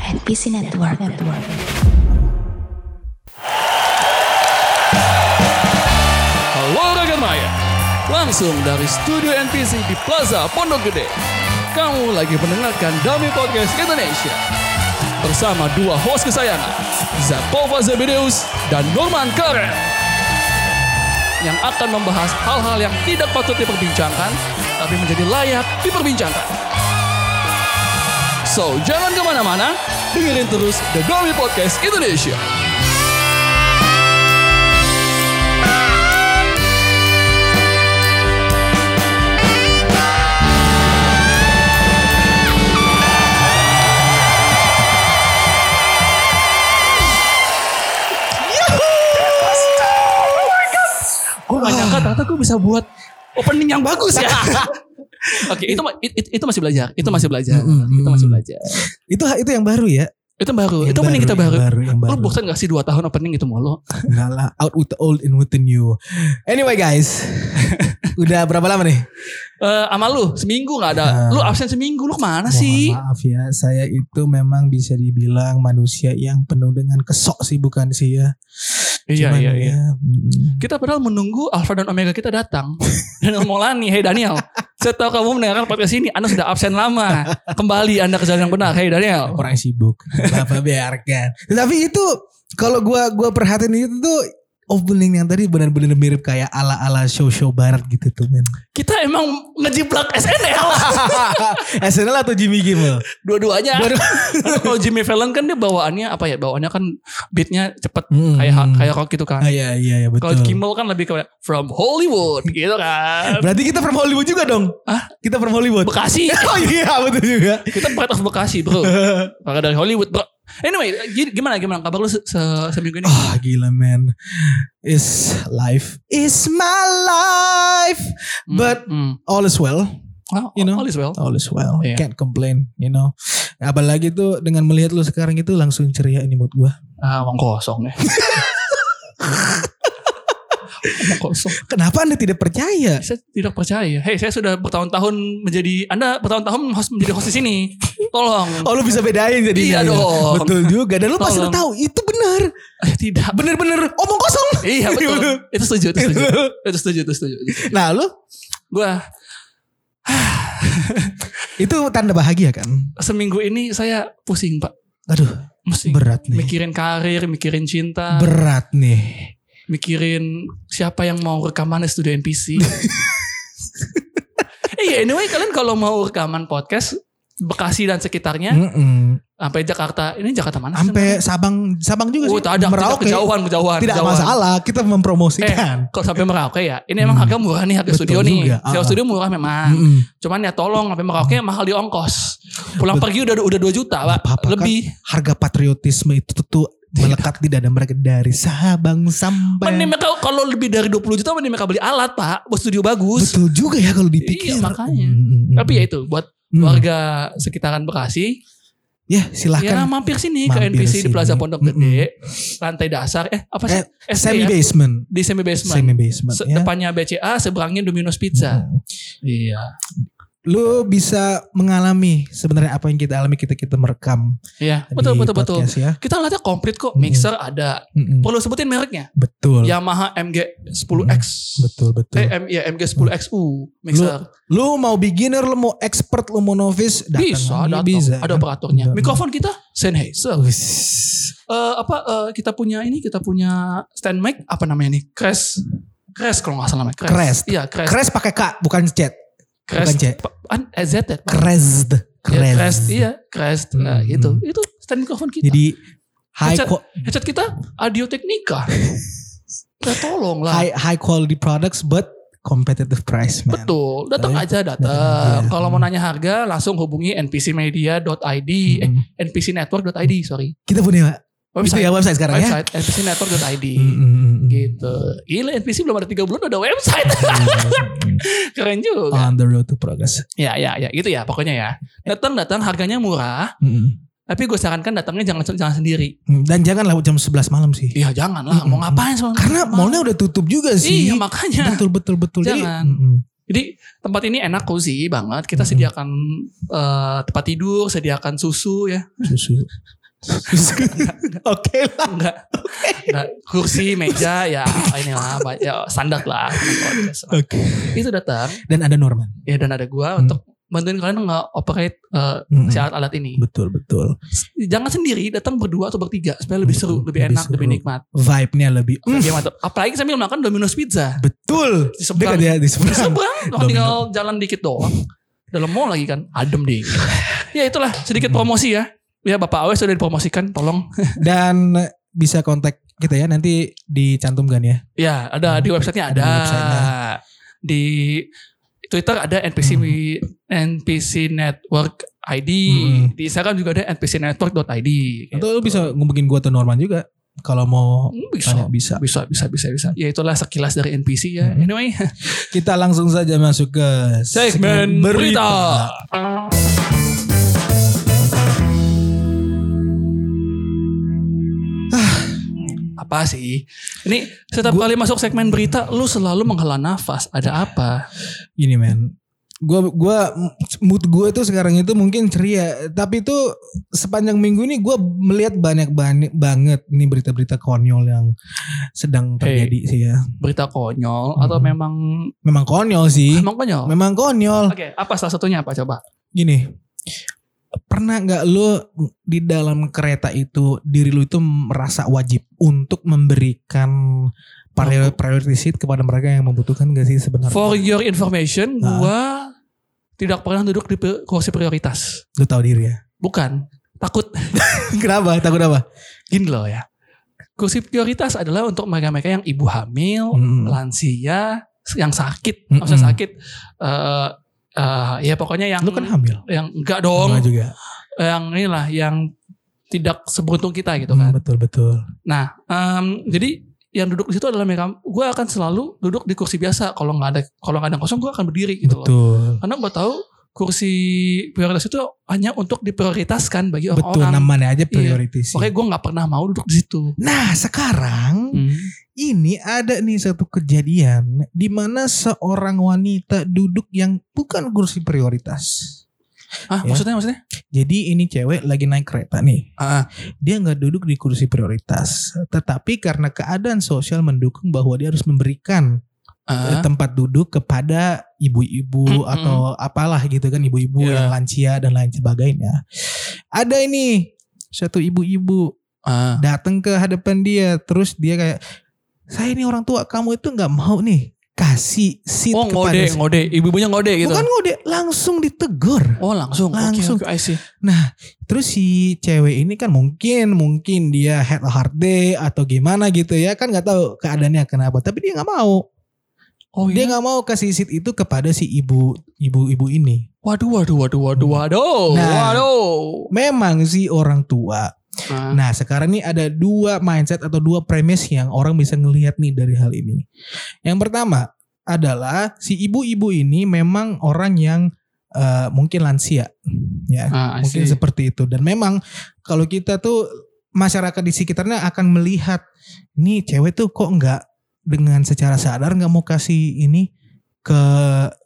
NPC Network. Network. Halo Raga Maya, langsung dari studio NPC di Plaza Pondok Gede. Kamu lagi mendengarkan Dami Podcast Indonesia. Bersama dua host kesayangan, Zakova Zebedeus dan Norman Karen. Yang akan membahas hal-hal yang tidak patut diperbincangkan, tapi menjadi layak diperbincangkan. So, jangan ke mana-mana, dengerin terus The Dami Podcast Indonesia. Gue gak nyangka ternyata gue bisa buat opening yang bagus ya. Oke, itu, itu masih belajar. Itu masih belajar. Mm, mm, Itu masih belajar. Itu itu yang baru ya? Itu baru. Yang itu opening kita baru. baru, yang Lu bosan gak sih 2 tahun opening itu mulu? Enggak lah, out with the old in with the new. Anyway guys, udah berapa lama nih? Eh sama lu seminggu gak ada. Ah. Lu absen seminggu lu ke mana Mohon sih? maaf ya, saya itu memang bisa dibilang manusia yang penuh dengan kesok sih bukan sih ya. Iya Cuman iya iya. ya, Kita padahal menunggu Alpha dan Omega kita datang. Daniel Molani, hey Daniel. Saya tahu kamu mendengarkan podcast ini, Anda sudah absen lama. Kembali Anda ke jalan yang benar, hey Daniel. orang sibuk. Apa biarkan. Tapi itu kalau gua gua perhatiin itu tuh opening yang tadi benar-benar mirip kayak ala-ala show-show barat gitu tuh men. Kita emang ngejiplak SNL. SNL atau Jimmy Kimmel? Dua-duanya. Dua-du- Karena kalau Jimmy Fallon kan dia bawaannya apa ya? Bawaannya kan beatnya cepet Hmm. kayak kayak rock gitu kan. Ah, iya iya iya Kalau betul. Kimmel kan lebih kayak from Hollywood gitu kan. Berarti kita from Hollywood juga dong? Hah? Kita from Hollywood. Bekasi. oh iya betul juga. Kita part of Bekasi bro. Maka dari Hollywood bro. Anyway, gi- gimana gimana kabar lu se se- seminggu ini? Ah gila man. Is life is my life. Hmm, But hmm. all is well. Oh, you know. all is well. All is well. Iya. Can't complain, you know. Apalagi tuh dengan melihat lu sekarang itu langsung ceria ini mood gua. Ah, uang kosong ya. Uang kosong. Kenapa Anda tidak percaya? Saya tidak percaya. Hei, saya sudah bertahun-tahun menjadi Anda bertahun-tahun host menjadi host di sini. Tolong. Oh lu bisa bedain jadi Iya dong. Betul juga Dan lu pasti tahu Itu benar Eh, tidak. Bener-bener omong kosong Iya betul. itu setuju, itu setuju. Itu setuju, itu setuju. itu setuju. Nah lu Gua Itu tanda bahagia kan seminggu ini saya pusing, Pak. Aduh Pusing. berat nih Mikirin karir, mikirin cinta, Berat nih mikirin siapa yang mau rekaman di studio NPC. Iya, anyway kalian kalau mau rekaman podcast Bekasi dan sekitarnya Mm-mm. sampai Jakarta, ini Jakarta mana? Sampai Sabang Sabang juga Oh, sih tidak, tidak Merauke. kejauhan, kejauhan. Tidak kejauhan. masalah Kita Eh, mempromosikan kalau sampai Merauke ya, ini emang Hmm. harga murah nih harga Betul studio nih. juga, Sewa ah. studio murah memang. Mm-mm. Cuman ya tolong sampai Merauke mahal di ongkos. Pulang pergi udah udah 2 juta, Pak. Kan Lebih. Harga patriotisme itu tuh Melekat di dada mereka Dari Sabang sampai Mending mereka kalau lebih dari 20 juta mending mereka beli alat, Pak, buat studio bagus. Betul juga ya kalau dipikir Iya, makanya. Mm-mm. Tapi ya itu buat Hmm. warga sekitaran Bekasi, Ya ya silahkan mampir sini ke mampir NPC di sini. Plaza Pondok. Gede, lantai dasar. Eh, apa sih? Eh, SD Semi ya? basement Di semi basement. Semi basement Se- ya. Depannya BCA, seberangnya Domino's Pizza. Mm. Iya. Lu bisa mengalami sebenarnya apa yang kita alami kita kita merekam Iya, betul betul betul. ya. Kita lihatnya komplit kok. Mixer ada. Mm-mm. Perlu sebutin mereknya. Betul. Yamaha MG10X. Betul betul. Eh, M, ya MG10XU mixer. Lu mau beginner, lu mau expert, lu mau novice, datang bisa, datang. bisa. ada kan? operatornya. Betul. Mikrofon kita Sennheiser. Eh, apa eh, kita punya ini kita punya stand mic apa namanya nih? Crash. Crash kalau nggak salah namanya. Crash. Iya, Crash. Crash pakai K, bukan C. Crash. bukan C. An, eh, Z ya? Crash. Ya, Crash. Crash. Iya, Crash. Nah, Hmm. gitu. Itu stand mikrofon kita. Jadi high headset, headset kita Audio Technica. Ya tolong lah. high high quality products but competitive price man. Betul, datang aja datang. Kalau mau nanya harga langsung hubungi npcmedia.id, eh Mm. npcnetwork.id, sorry. Kita punya Website, itu ya website sekarang ya. website npcnetwork.id. Mm, mm, mm. Gitu. Gila NPC belum ada 3 bulan udah ada website. Keren juga. On the road to progress. Ya, ya, ya, gitu ya pokoknya ya. Datang datang harganya murah, Mm, tapi gue sarankan datangnya jangan jangan sendiri. Dan janganlah jam 11 malam sih. Iya, jangan lah. Mau ngapain soalnya? Karena mallnya udah tutup juga sih. Iya, makanya. Betul betul betul. Jadi, Jangan. mm. Jadi tempat ini enak cozy banget. Kita Mhm. sediakan eh, tempat tidur, sediakan susu ya. Susu. Oke lah. Enggak. Enggak. Kursi, meja ya inilah apa, ya standar lah. Oke. Itu datang Dan ada Norman. ya dan ada gua Hmm. untuk bantuin kalian nge-operate eh, Mm-mm. si alat-alat ini. Betul betul. Jangan sendiri, datang berdua atau bertiga supaya lebih seru, lebih lebih enak, lebih seru. nikmat. Vibe-nya lebih. Mm? Apalagi sambil makan Domino's Pizza. betul. Di seberang. Dekat ya di Di seberang. seberang, kalau tinggal jalan dikit doang. Dalam mall lagi kan, adem deh. ya itulah sedikit Hmm. promosi ya. Ya Bapak Awes sudah dipromosikan, tolong. Dan bisa kontak kita ya nanti dicantumkan ya. Ya, ada di websitenya Ada ada. di websitenya. Di Twitter ada NPC Hmm. NPC Network ID. Hmm. Di Instagram juga ada npcnetwork.id. Atau lu bisa ngubungin gua atau Norman juga kalau mau Hmm, bisa. tanya bisa. bisa, bisa, bisa, bisa. Ya itulah sekilas dari NPC ya. Hmm. Anyway, Kita langsung saja masuk ke segmen berita. Apa sih? Ini setiap kali masuk segmen berita, lu selalu menghela nafas. Ada apa? Ini men. Gua gua mood gue tuh sekarang itu mungkin ceria, tapi itu sepanjang minggu ini gua melihat banyak banyak banget nih berita-berita konyol yang sedang terjadi sih ya. Berita konyol atau Hmm. memang Memang konyol sih. emang konyol? Memang konyol. Oke, apa salah satunya apa coba? Gini. Pernah nggak lu di dalam kereta itu diri lu itu merasa wajib untuk memberikan prior- priority seat kepada mereka yang membutuhkan gak sih sebenarnya? For your information, Ah. gua tidak pernah duduk di kursi prioritas. Lu tahu diri ya. Bukan, takut. Kenapa? Takut apa? Gini loh ya. Kursi prioritas adalah untuk mereka-mereka yang ibu hamil, Mm. lansia, yang sakit, Mm-mm. maksudnya sakit. eh eh, ya pokoknya yang Lu kan hamil. yang enggak dong, Enggak juga. yang inilah yang tidak seberuntung kita gitu Hmm, kan. betul betul. Nah, em, jadi yang duduk di situ adalah mereka. Gue akan selalu duduk di kursi biasa. Kalau nggak ada kalau nggak ada yang kosong, gue akan berdiri gitu loh. betul. Karena gue tahu kursi prioritas itu hanya untuk diprioritaskan bagi Betul orang-orang. namanya aja priority seat. Makanya gue nggak pernah mau duduk di situ. Nah sekarang Hmm. ini ada nih satu kejadian di mana seorang wanita duduk yang bukan kursi prioritas. Ah, Ya. maksudnya maksudnya? Jadi ini cewek lagi naik kereta nih. Ah, Dia nggak duduk di kursi prioritas, tetapi karena keadaan sosial mendukung bahwa dia harus memberikan ah, tempat duduk kepada ibu-ibu Mm-mm. atau apalah gitu kan ibu-ibu Iya. yang lansia dan lain sebagainya. Ada ini satu ibu-ibu ah. datang ke hadapan dia terus dia kayak saya ini orang tua kamu itu nggak mau nih kasih seat Oh kepada ngode, saya." ngode, ibu-ibunya ngode gitu. bukan ngode langsung ditegur Oh langsung, Langsung. Oke, I see. terus si cewek ini kan mungkin mungkin dia had a hard day atau gimana gitu ya kan nggak tahu keadaannya kenapa tapi dia nggak mau Oh dia iya. nggak mau kasih seat itu kepada si ibu ibu ibu ini Waduh, waduh, waduh, waduh, waduh, Nah. waduh. memang si orang tua Ah, Nah sekarang nih ada dua mindset atau dua premis yang orang bisa ngelihat nih dari hal ini. Yang pertama adalah si ibu-ibu ini memang orang yang eh, mungkin lansia, ya ah, mungkin seperti itu. Dan memang kalau kita tuh masyarakat di sekitarnya akan melihat nih cewek tuh kok nggak dengan secara sadar nggak mau kasih ini ke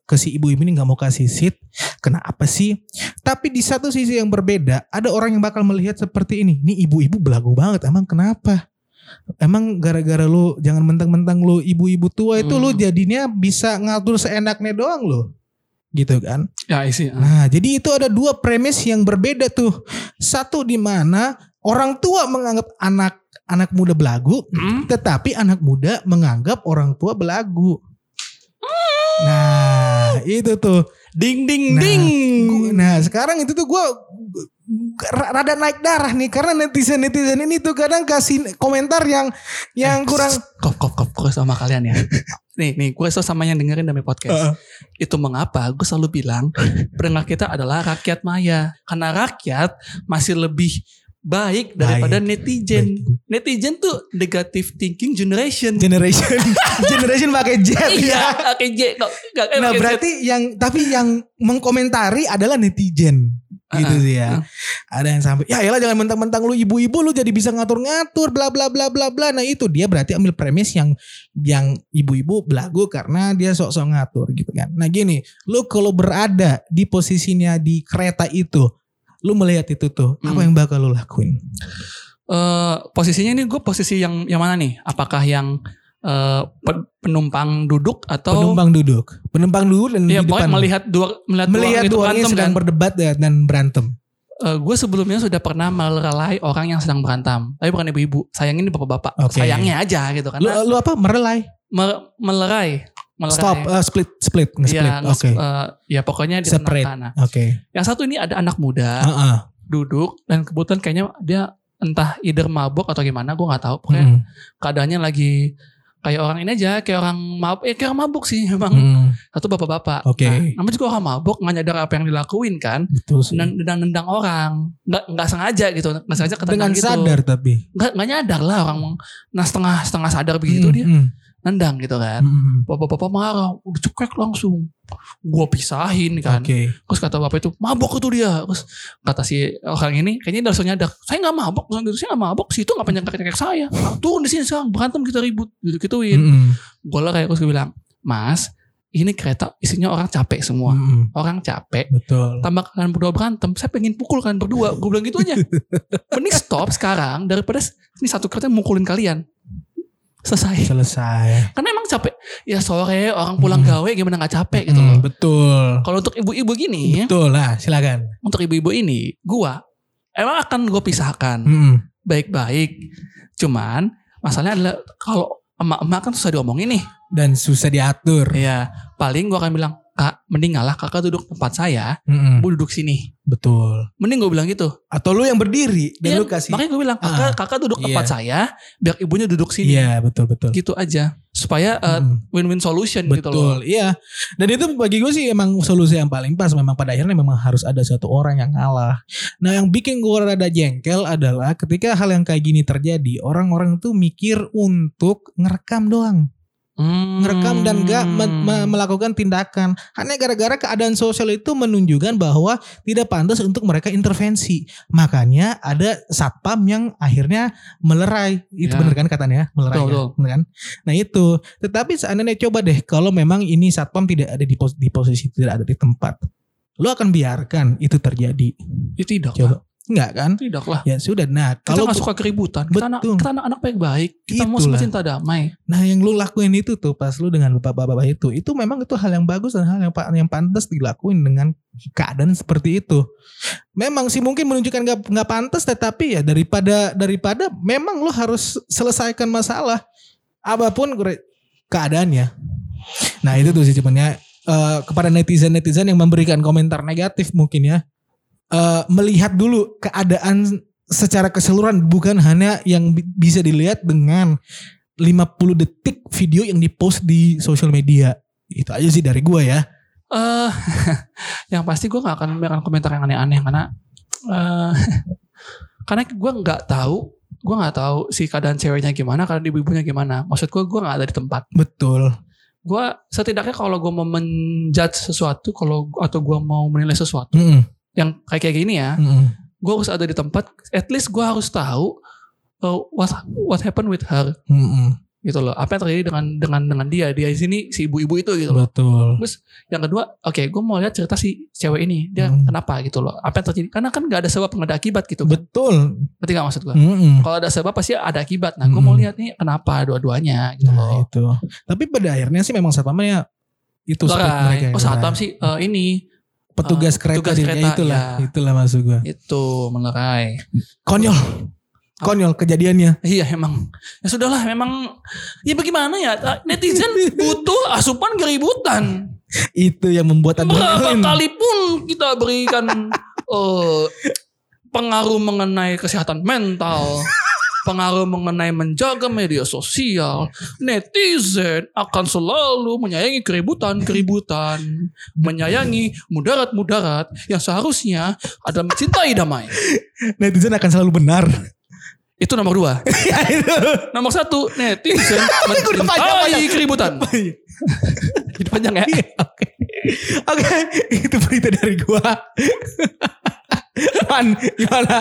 ke si ibu-ibu ini nggak mau kasih seat. Kenapa sih? Tapi di satu sisi yang berbeda, ada orang yang bakal melihat seperti ini. Nih ibu-ibu belagu banget. Emang kenapa? Emang gara-gara lu jangan mentang-mentang lu ibu-ibu tua itu lu Hmm. jadinya bisa ngatur seenaknya doang lu. Gitu kan? Ya, I see. Ah. Nah, jadi itu ada dua premis yang berbeda tuh. Satu di mana orang tua menganggap anak anak muda belagu, Hmm? tetapi anak muda menganggap orang tua belagu. Nah, itu tuh. Ding, ding, Nah, ding. Gua- Nah, sekarang itu tuh gue rada naik darah nih karena netizen netizen ini tuh kadang kasih komentar yang yang Eh, kurang Kop, kop, kop, kop sama kalian ya. nih, nih, gue sama yang dengerin demi podcast. Heeh. Itu mengapa gue selalu bilang pendengar kita adalah rakyat maya. Karena rakyat masih lebih baik daripada netizen. Netizen tuh negative thinking generation. generation generation pakai jet iya, J. Kok- nggak- eh, Nah pakai Z. berarti yang tapi yang mengkomentari adalah netizen. gitu Ah, sih ya. ah. Ada yang sampai ya elah jangan mentang-mentang lu ibu-ibu lu jadi bisa ngatur-ngatur bla bla bla bla bla. Nah itu dia berarti ambil premis yang yang ibu-ibu belagu karena dia sok-sok ngatur gitu kan. Nah gini, lu kalau berada di posisinya di kereta itu, lu melihat itu tuh, apa Hmm. yang bakal lu lakuin? Eh, posisinya ini gue posisi yang yang mana nih? Apakah yang eh, pe- penumpang duduk atau Penumpang duduk, penumpang duduk dan ya di depan. melihat dua melihat, melihat dua orang itu sedang kan? berdebat dan berantem. gue sebelumnya sudah pernah melerai orang yang sedang berantem, tapi bukan ibu-ibu. Sayangnya ini bapak-bapak. Oke. Sayangnya aja gitu Lu, karena lu apa? Merelai? me- melerai, melerai. Stop, uh, split, split, nge-split. Ya, Oke. nges- eh, ya pokoknya di Separate. tengah-tengah. Oke. Yang satu ini ada anak muda Heeh. duduk dan kebetulan kayaknya dia entah either mabok atau gimana, gue nggak tahu. Pokoknya Mm-mm. keadaannya lagi kayak orang ini aja, kayak orang mabuk, ya kayak orang mabuk sih memang. Mm, Satu bapak-bapak. Oke. Nah, namanya juga orang mabuk, nggak nyadar apa yang dilakuin kan. Betul sih. Dan nendang-nendang orang, nggak nggak sengaja gitu, nggak sengaja ketendang Dengan gitu. sadar tapi. Nggak nggak nyadar lah orang, nah setengah setengah sadar begitu Mm, dia mm, nendang gitu kan. mm, Bapak-bapak marah, udah cekek langsung. Gua pisahin kan. Oke. Terus kata bapak itu mabok itu dia. Terus kata si orang ini kayaknya dia langsung nyadar. Saya nggak mabok, langsung gitu. Saya nggak mabok. Situ nggak panjang kakek saya. Nah, turun di sini sekarang berantem kita ribut gitu gituin. Mm, Gue lah kayak terus gue bilang, Mas, ini kereta isinya orang capek semua. mm, Orang capek. Betul. Tambah kalian berdua berantem, saya pengen pukul kalian berdua. Gue bilang gitu aja. Mending stop sekarang daripada ini satu kereta mukulin kalian. Selesai. Selesai. Karena emang capek. Ya sore orang pulang Hmm. gawe gimana nggak capek gitu Mm, loh. Betul. Kalau untuk ibu-ibu gini, Betul lah, silakan. untuk ibu-ibu ini, gua emang akan gue pisahkan Mm, baik-baik. Cuman masalahnya adalah kalau emak-emak kan susah diomongin nih. Dan susah diatur. Iya, paling gua akan bilang, "Kak, mending ngalah kakak duduk tempat saya, Mm, gue duduk sini." Betul. Mending gue bilang gitu. Atau lu yang berdiri dan Iya, lu kasih. Makanya gue bilang, "Kakak, Ah, kakak duduk iya. tempat saya, biar ibunya duduk sini." Iya, betul betul. Gitu aja. Supaya uh, Mm. win-win solution gitu loh. Betul, iya. Dan itu bagi gue sih emang solusi yang paling pas. Memang pada akhirnya memang harus ada satu orang yang ngalah. Nah yang bikin gue rada jengkel adalah ketika hal yang kayak gini terjadi, orang-orang tuh mikir untuk ngerekam doang. Hmm. Ngerekam dan gak me- me- melakukan tindakan. Hanya gara-gara keadaan sosial itu menunjukkan bahwa tidak pantas untuk mereka intervensi. Makanya ada satpam yang akhirnya melerai. Itu Ya. bener kan katanya? Melerai Betul, ya? Bener kan? Nah itu. Tetapi seandainya coba deh kalau memang ini satpam tidak ada di, pos- di posisi tidak ada di tempat. Lo akan biarkan itu terjadi. Ya, tidak Coba. Enggak kan? Tidak lah. Ya sudah. Nah Kita kalau nggak suka keributan. Kita anak, kita anak-anak baik-baik. Kita mau semua Itulah. cinta damai. Nah yang lu lakuin itu tuh pas lu dengan bapak-bapak itu itu memang itu hal yang bagus dan hal yang yang pantas dilakuin dengan keadaan seperti itu. Memang sih mungkin menunjukkan nggak nggak pantas tetapi ya daripada daripada memang lu harus selesaikan masalah apa pun keadaannya. Nah itu tuh sih cumannya eh, kepada netizen netizen yang memberikan komentar negatif mungkin ya Eh, melihat dulu keadaan secara keseluruhan bukan hanya yang bi- bisa dilihat dengan 50 detik video yang dipost di sosial media. Itu aja sih dari gua ya. eh yang pasti gue gak akan memberikan komentar yang aneh-aneh karena eh karena gue nggak tahu gue nggak tahu si keadaan ceweknya gimana karena ibu-ibunya gimana maksud gue gue nggak ada di tempat Betul. gue setidaknya kalau gue mau menjudge sesuatu kalau atau gue mau menilai sesuatu Mm-mm. Yang kayak kayak gini ya Mm-mm. gue harus ada di tempat at least gue harus tahu uh, what what happened with her Mm-mm. gitu loh apa yang terjadi dengan dengan dengan dia dia di sini si ibu-ibu itu gitu loh Betul. Terus yang kedua, oke, gue mau lihat cerita si cewek ini, dia Hmm. kenapa gitu loh, apa yang terjadi? Karena kan gak ada sebab nggak ada akibat gitu. Kan? Betul. Ngerti gak maksud gue? Mm-mm. Kalau ada sebab pasti ada akibat. Nah, gue mau Hmm. lihat nih kenapa dua-duanya gitu Nah loh. itu. Tapi pada akhirnya sih memang satpamnya itu mereka. Oh, lerai. sih eh, ini Petugas eh, kereta, petugas kereta, itulah, ya. itulah maksud gua. itu melerai. Konyol. Konyol kejadiannya. Iya emang. Ya sudahlah, memang ya bagaimana ya netizen butuh asupan keributan. Itu yang membuat Berapa kali pun kita berikan eh, pengaruh mengenai kesehatan mental, pengaruh mengenai menjaga media sosial, netizen akan selalu menyayangi keributan-keributan, menyayangi mudarat-mudarat yang seharusnya adalah mencintai damai. Netizen akan selalu benar. Itu nomor dua. Nomor satu, netizen mencintai keributan. Itu panjang ya. Oke. Oke, itu berita dari gua. Man, gimana?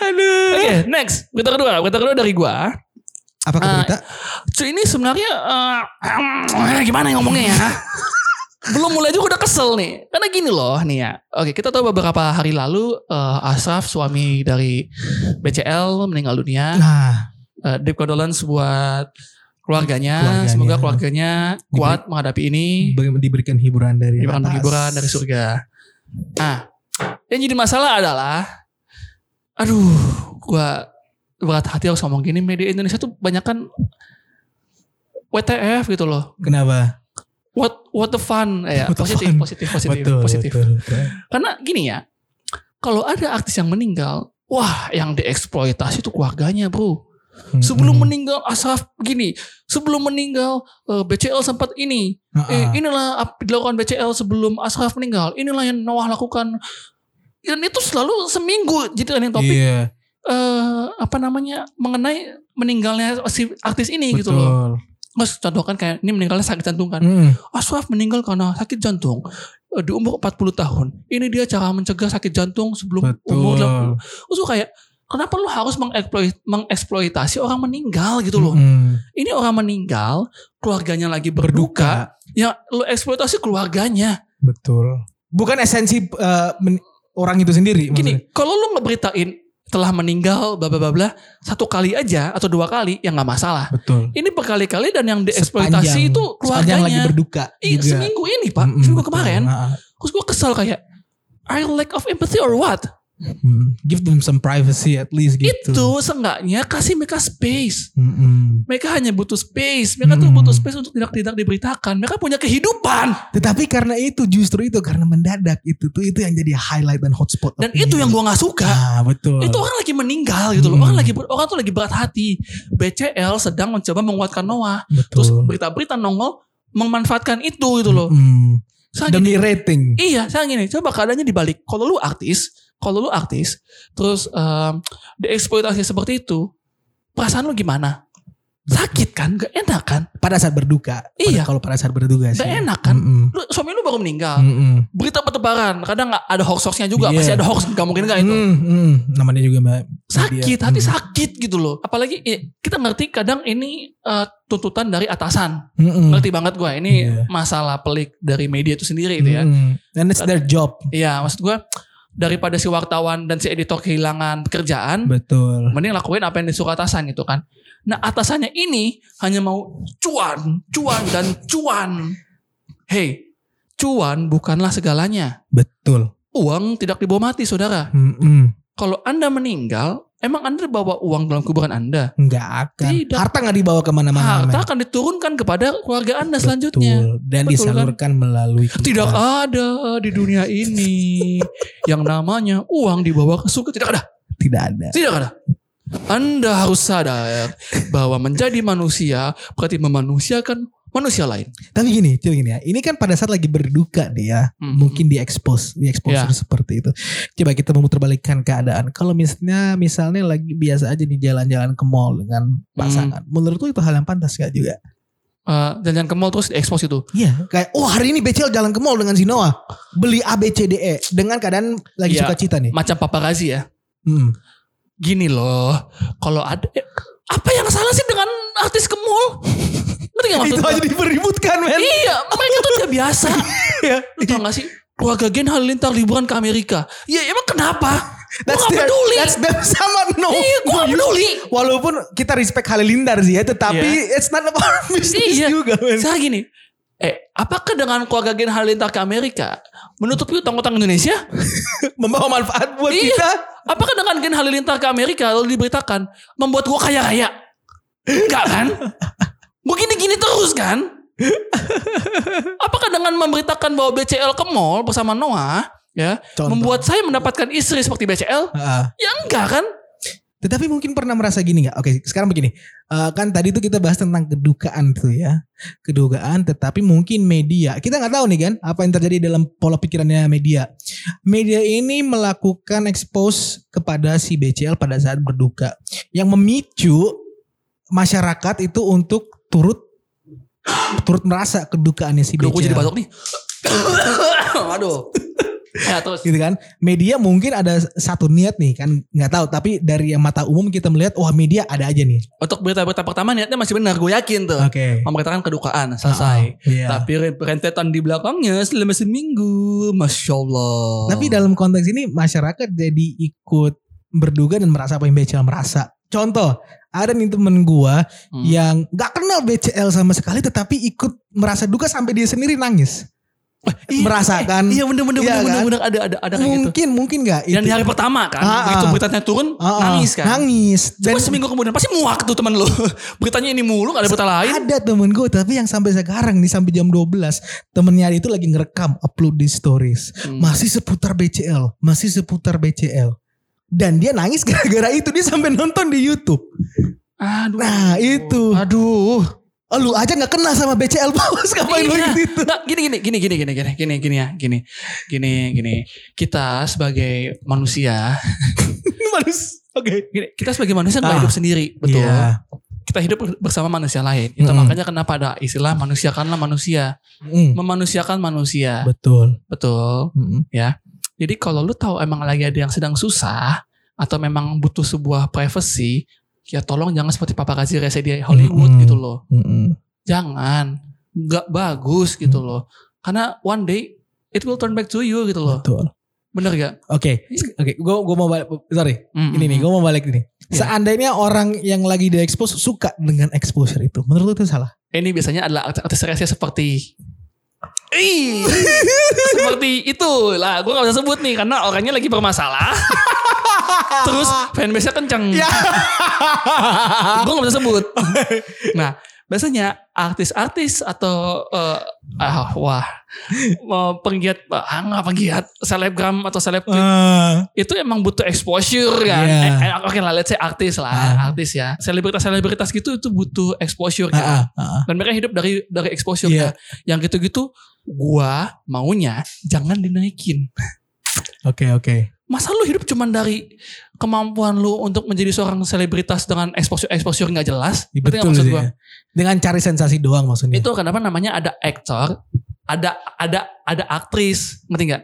Aduh. Oke, next. Berita kedua. Berita kedua dari gua. Apa Ah, berita? Cuy ini sebenarnya eh, gimana yang ngomongnya ya? Belum mulai juga udah kesel nih. Karena gini loh nih ya. Oke, kita tahu beberapa hari lalu eh, Ashraf suami dari BCL meninggal dunia. Nah, Eh, deep condolence buat keluarganya. Keluarganya. Semoga keluarganya kuat menghadapi ini. diberikan hiburan dari Diberikan atas. hiburan dari surga. Nah, yang jadi masalah adalah, aduh, gua berat hati harus ngomong gini. Media Indonesia tuh banyak kan WTF gitu loh. Kenapa? What what the fun? Eh, ya, What the positif, fun. positif, positif, betul, positif. betul, betul. Karena gini ya, kalau ada artis yang meninggal, wah, yang dieksploitasi tuh keluarganya, bro. Sebelum Mm-mm. meninggal Ashraf gini, sebelum meninggal eh, BCL sempat ini, Ah, eh, ah. inilah dilakukan BCL sebelum Ashraf meninggal, inilah yang Noah lakukan. Dan itu selalu seminggu jadi trending topik Iya, eh, apa namanya mengenai meninggalnya si artis ini gitu loh. betul. Mas contohkan kayak ini meninggalnya sakit jantung kan. Mm. Ashraf meninggal karena sakit jantung eh, di umur 40 tahun. Ini dia cara mencegah sakit jantung sebelum umur Betul. 80. Terus kayak kenapa lu harus mengeksploit, mengeksploitasi orang meninggal gitu loh. Mm. Ini orang meninggal, keluarganya lagi berduka, yang lu eksploitasi keluarganya. Betul. Bukan esensi men- orang itu sendiri. Gini, kalau lu ngeberitain telah meninggal bla bla bla satu kali aja atau dua kali ya nggak masalah. Betul. Ini berkali-kali dan yang dieksploitasi Sepanjang- itu sepanjang lagi keluarganya. berduka. Iya, seminggu ini pak, Mm-mm, seminggu betul. kemarin. Ah, ah. Terus gue kesal kayak, I lack of empathy or what? Mm. Give them some privacy at least gitu. Itu seenggaknya kasih mereka space. Mm-mm. Mereka hanya butuh space. Mereka tuh Hmm. butuh space untuk tidak-tidak diberitakan. Mereka punya kehidupan. Tetapi karena itu justru itu karena mendadak itu tuh itu yang jadi highlight dan hotspot. Dan opini. itu yang gue nggak suka. Ah betul. Itu orang lagi meninggal gitu loh. Hmm. Orang lagi orang tuh lagi berat hati. BCL sedang mencoba menguatkan Noah. betul. Terus berita-berita nongol memanfaatkan itu gitu loh. Mm. Saya gini, Demi rating. iya, saya gini, coba keadaannya dibalik. Kalau lu artis, kalau lu artis, terus em, dieksploitasi seperti itu, perasaan lu gimana? Sakit kan? Gak enak kan? Pada saat berduka. Iya. Kalau pada saat berduka sih. Gak enak kan? Mm-mm. Lu, suami lu baru meninggal. Mm-mm. Berita bertebaran. Kadang gak ada hoax-hoaxnya juga. Iya. Pasti ada hoax. Gak mungkin gak itu. Mm, mm. Namanya juga mbak. Sakit. Hati Mm. sakit gitu loh. Apalagi kita ngerti kadang ini eh, tuntutan dari atasan. Mm-mm. Ngerti banget gue. Ini Iya. masalah pelik dari media itu sendiri gitu ya. Mm-mm. And it's their job. Iya maksud gue. Daripada si wartawan dan si editor kehilangan pekerjaan. Betul. Mending lakuin apa yang disuruh atasan gitu kan. Nah atasannya ini hanya mau cuan, cuan dan cuan. Hey, cuan bukanlah segalanya. Betul. Uang tidak dibawa mati saudara. Mm-mm. Kalau anda meninggal, emang anda bawa uang dalam kuburan anda? Nggak akan. Tidak. Harta nggak dibawa ke mana-mana. Harta akan diturunkan kepada keluarga anda selanjutnya. Betul. Dan Betul, disalurkan melalui kita. Tidak ada di dunia ini yang namanya uang dibawa ke surga. Tidak ada. Tidak ada. Tidak ada. Anda harus sadar bahwa menjadi manusia berarti memanusiakan manusia lain. Tapi gini, coba gini ya. Ini kan pada saat lagi berduka dia, Hmm. mungkin diekspos, diekspos Ya. seperti itu. Coba kita memutarbalikkan keadaan. Kalau misalnya misalnya lagi biasa aja di jalan-jalan ke mall dengan pasangan, menurut lu itu hal yang pantas gak juga? Eh, jangan ke mall terus diekspos itu. Iya, kayak oh hari ini BCL jalan ke mall dengan si Noah, beli A B C D E dengan keadaan lagi Iya. suka cita nih. Macam paparazzi ya. Hmm. Gini loh. Kalau ada... eh, apa yang salah sih dengan artis ke mall? Ngerti gak maksud Itu aja dipeributkan men. Iya, mereka tuh udah biasa. Iya. Lu tau gak sih? Keluarga Gen Halilintar liburan ke Amerika. Ya emang kenapa? Gue That's gak their- peduli. That's them sama no. Iya, gue gak peduli. Walaupun kita respect Halilintar sih ya, tetapi it's not about business Iya. juga men. Saya gini, eh apakah dengan keluarga Gen Halilintar ke Amerika menutupi utang-utang Indonesia? Membawa manfaat buat Iya. kita. Apakah dengan Gen Halilintar ke Amerika lalu diberitakan membuat gua kaya raya? Enggak kan? Gue gini-gini terus kan? Apakah dengan memberitakan bahwa BCL ke mall bersama Noah ya Contoh. membuat saya mendapatkan istri seperti BCL? Ah. Ya enggak kan? Tetapi mungkin pernah merasa gini nggak? Oke, sekarang begini. Eh, kan tadi tuh kita bahas tentang kedukaan tuh ya, kedukaan. Tetapi mungkin media, kita nggak tahu nih kan apa yang terjadi dalam pola pikirannya media. Media ini melakukan expose kepada si BCL pada saat berduka, yang memicu masyarakat itu untuk turut turut merasa kedukaannya si Gue jadi batuk nih. Aduh. Ya terus. gitu kan media mungkin ada satu niat nih kan nggak tahu tapi dari yang mata umum kita melihat wah media ada aja nih Untuk berita-berita pertama niatnya masih benar, gue yakin tuh. oke Memberitakan kedukaan, selesai. Iya. Tapi rentetan di belakangnya selama seminggu, masya Allah. Tapi dalam konteks ini masyarakat jadi ikut berduga dan merasa apa yang BCL merasa. Contoh, ada nih temen gua Hmm. yang gak kenal BCL sama sekali tetapi ikut merasa duka sampai dia sendiri nangis. Iya, merasakan. Iya bener-bener Iya kan? bener-bener ada ada ada kayak gitu. mungkin mungkin gak Dan di hari pertama kan, Ah, begitu ah. beritanya turun, Ah, ah, nangis kan. Nangis. Cuma Dan seminggu kemudian pasti muak tuh teman lo. Beritanya ini mulu, gak ada berita lain. ada temen gue tapi yang sampai sekarang nih sampai jam 12 temennya itu lagi ngerekam upload di stories Hmm. masih seputar BCL masih seputar BCL dan dia nangis gara-gara itu dia sampai nonton di YouTube Aduh. Nah, itu. Aduh. Oh, lu aja nggak kenal sama BCL bos ngapain lu Iya. gitu Nggak, gini gini gini gini gini gini gini gini ya gini gini gini kita sebagai manusia Manus. Oke. gini, kita sebagai manusia nggak Ah. hidup sendiri betul Iya. kita hidup bersama manusia lain itu Mm-mm. makanya kenapa ada istilah manusiakanlah manusia Mm, memanusiakan manusia betul. betul Mm, jadi kalau lu tahu emang lagi ada yang sedang susah atau memang butuh sebuah privacy ya tolong jangan seperti paparazzi rese di Hollywood Mm-mm. gitu loh mm, jangan nggak bagus gitu Hmm. loh karena one day it will turn back to you gitu loh Betul. bener gak Oke, oke. Gue gue mau balik. Sorry, Mm, ini nih. Gue mau balik ini. Iya. Seandainya orang yang lagi di expose suka dengan exposure itu, menurut itu salah? ini biasanya adalah artis rese seperti Ih, seperti itu lah gue gak bisa sebut nih karena orangnya lagi bermasalah terus fanbase-nya kenceng Ya. gue gak bisa sebut nah biasanya artis-artis atau eh, ah, wah mau penggiat ah, nggak penggiat selebgram atau selebgram Ah, itu emang butuh exposure kan. Iya. Eh, eh, Oke lah, let's say artis lah, Ah. artis ya. Selebritas-selebritas gitu itu butuh exposure kan. ah, ah, ah. Dan mereka hidup dari dari exposure Iya. kan. Yang gitu-gitu gua maunya jangan dinaikin. Oke, oke. Masa lu hidup cuman dari kemampuan lu untuk menjadi seorang selebritas dengan exposure exposure nggak jelas? Betul maksud sih. gua? ya. Dengan cari sensasi doang maksudnya. Itu kenapa namanya ada aktor, ada ada ada aktris, ngerti nggak?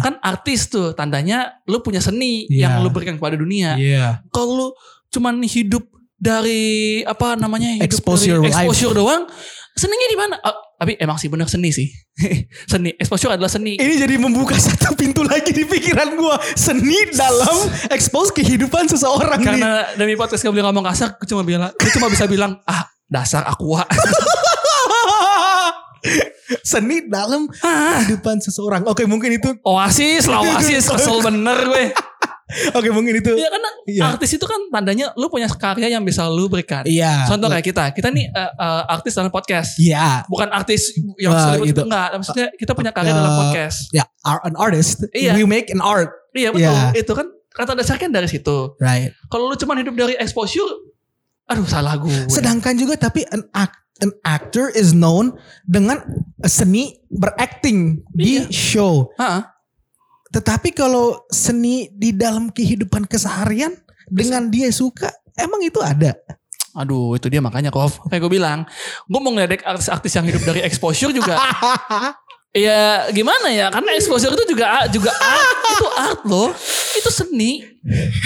Kan artis tuh tandanya lu punya seni Iya. yang lu berikan kepada dunia. Iya. kalau lu cuman hidup dari apa namanya hidup Expose dari life. exposure doang seninya di mana? Ah, tapi emang sih bener seni sih. Seni exposure adalah seni. Ini jadi membuka satu pintu lagi di pikiran gua. Seni dalam expose kehidupan seseorang nih. karena demi podcast gak boleh ngomong kasar gue cuma bilang gue cuma bisa bilang ah dasar aqua Seni dalam Ah, kehidupan seseorang. Oke mungkin itu. oasis lah oasis kesel bener gue Oke mungkin itu. ya karena Iya. artis itu kan tandanya lu punya karya yang bisa lu berikan Iya. contoh kayak kita kita nih eh, eh, artis dalam podcast Iya. bukan artis yang selebriti gitu. enggak maksudnya kita punya karya dalam Eh, podcast Ya, are an artist. Iya. We make an art. iya betul Iya. itu kan kata dasarnya dari situ Right. Kalau lu cuman hidup dari exposure, aduh salah gue. Sedangkan juga tapi an act an actor is known dengan seni berakting di Iya. show. Hah? Tetapi kalau seni di dalam kehidupan keseharian dengan dia suka, emang itu ada. Aduh itu dia makanya Kov. Kayak gue bilang, gue mau ngeledek artis-artis yang hidup dari exposure juga. ya gimana ya? Karena exposure itu juga juga art, itu art loh. Itu seni.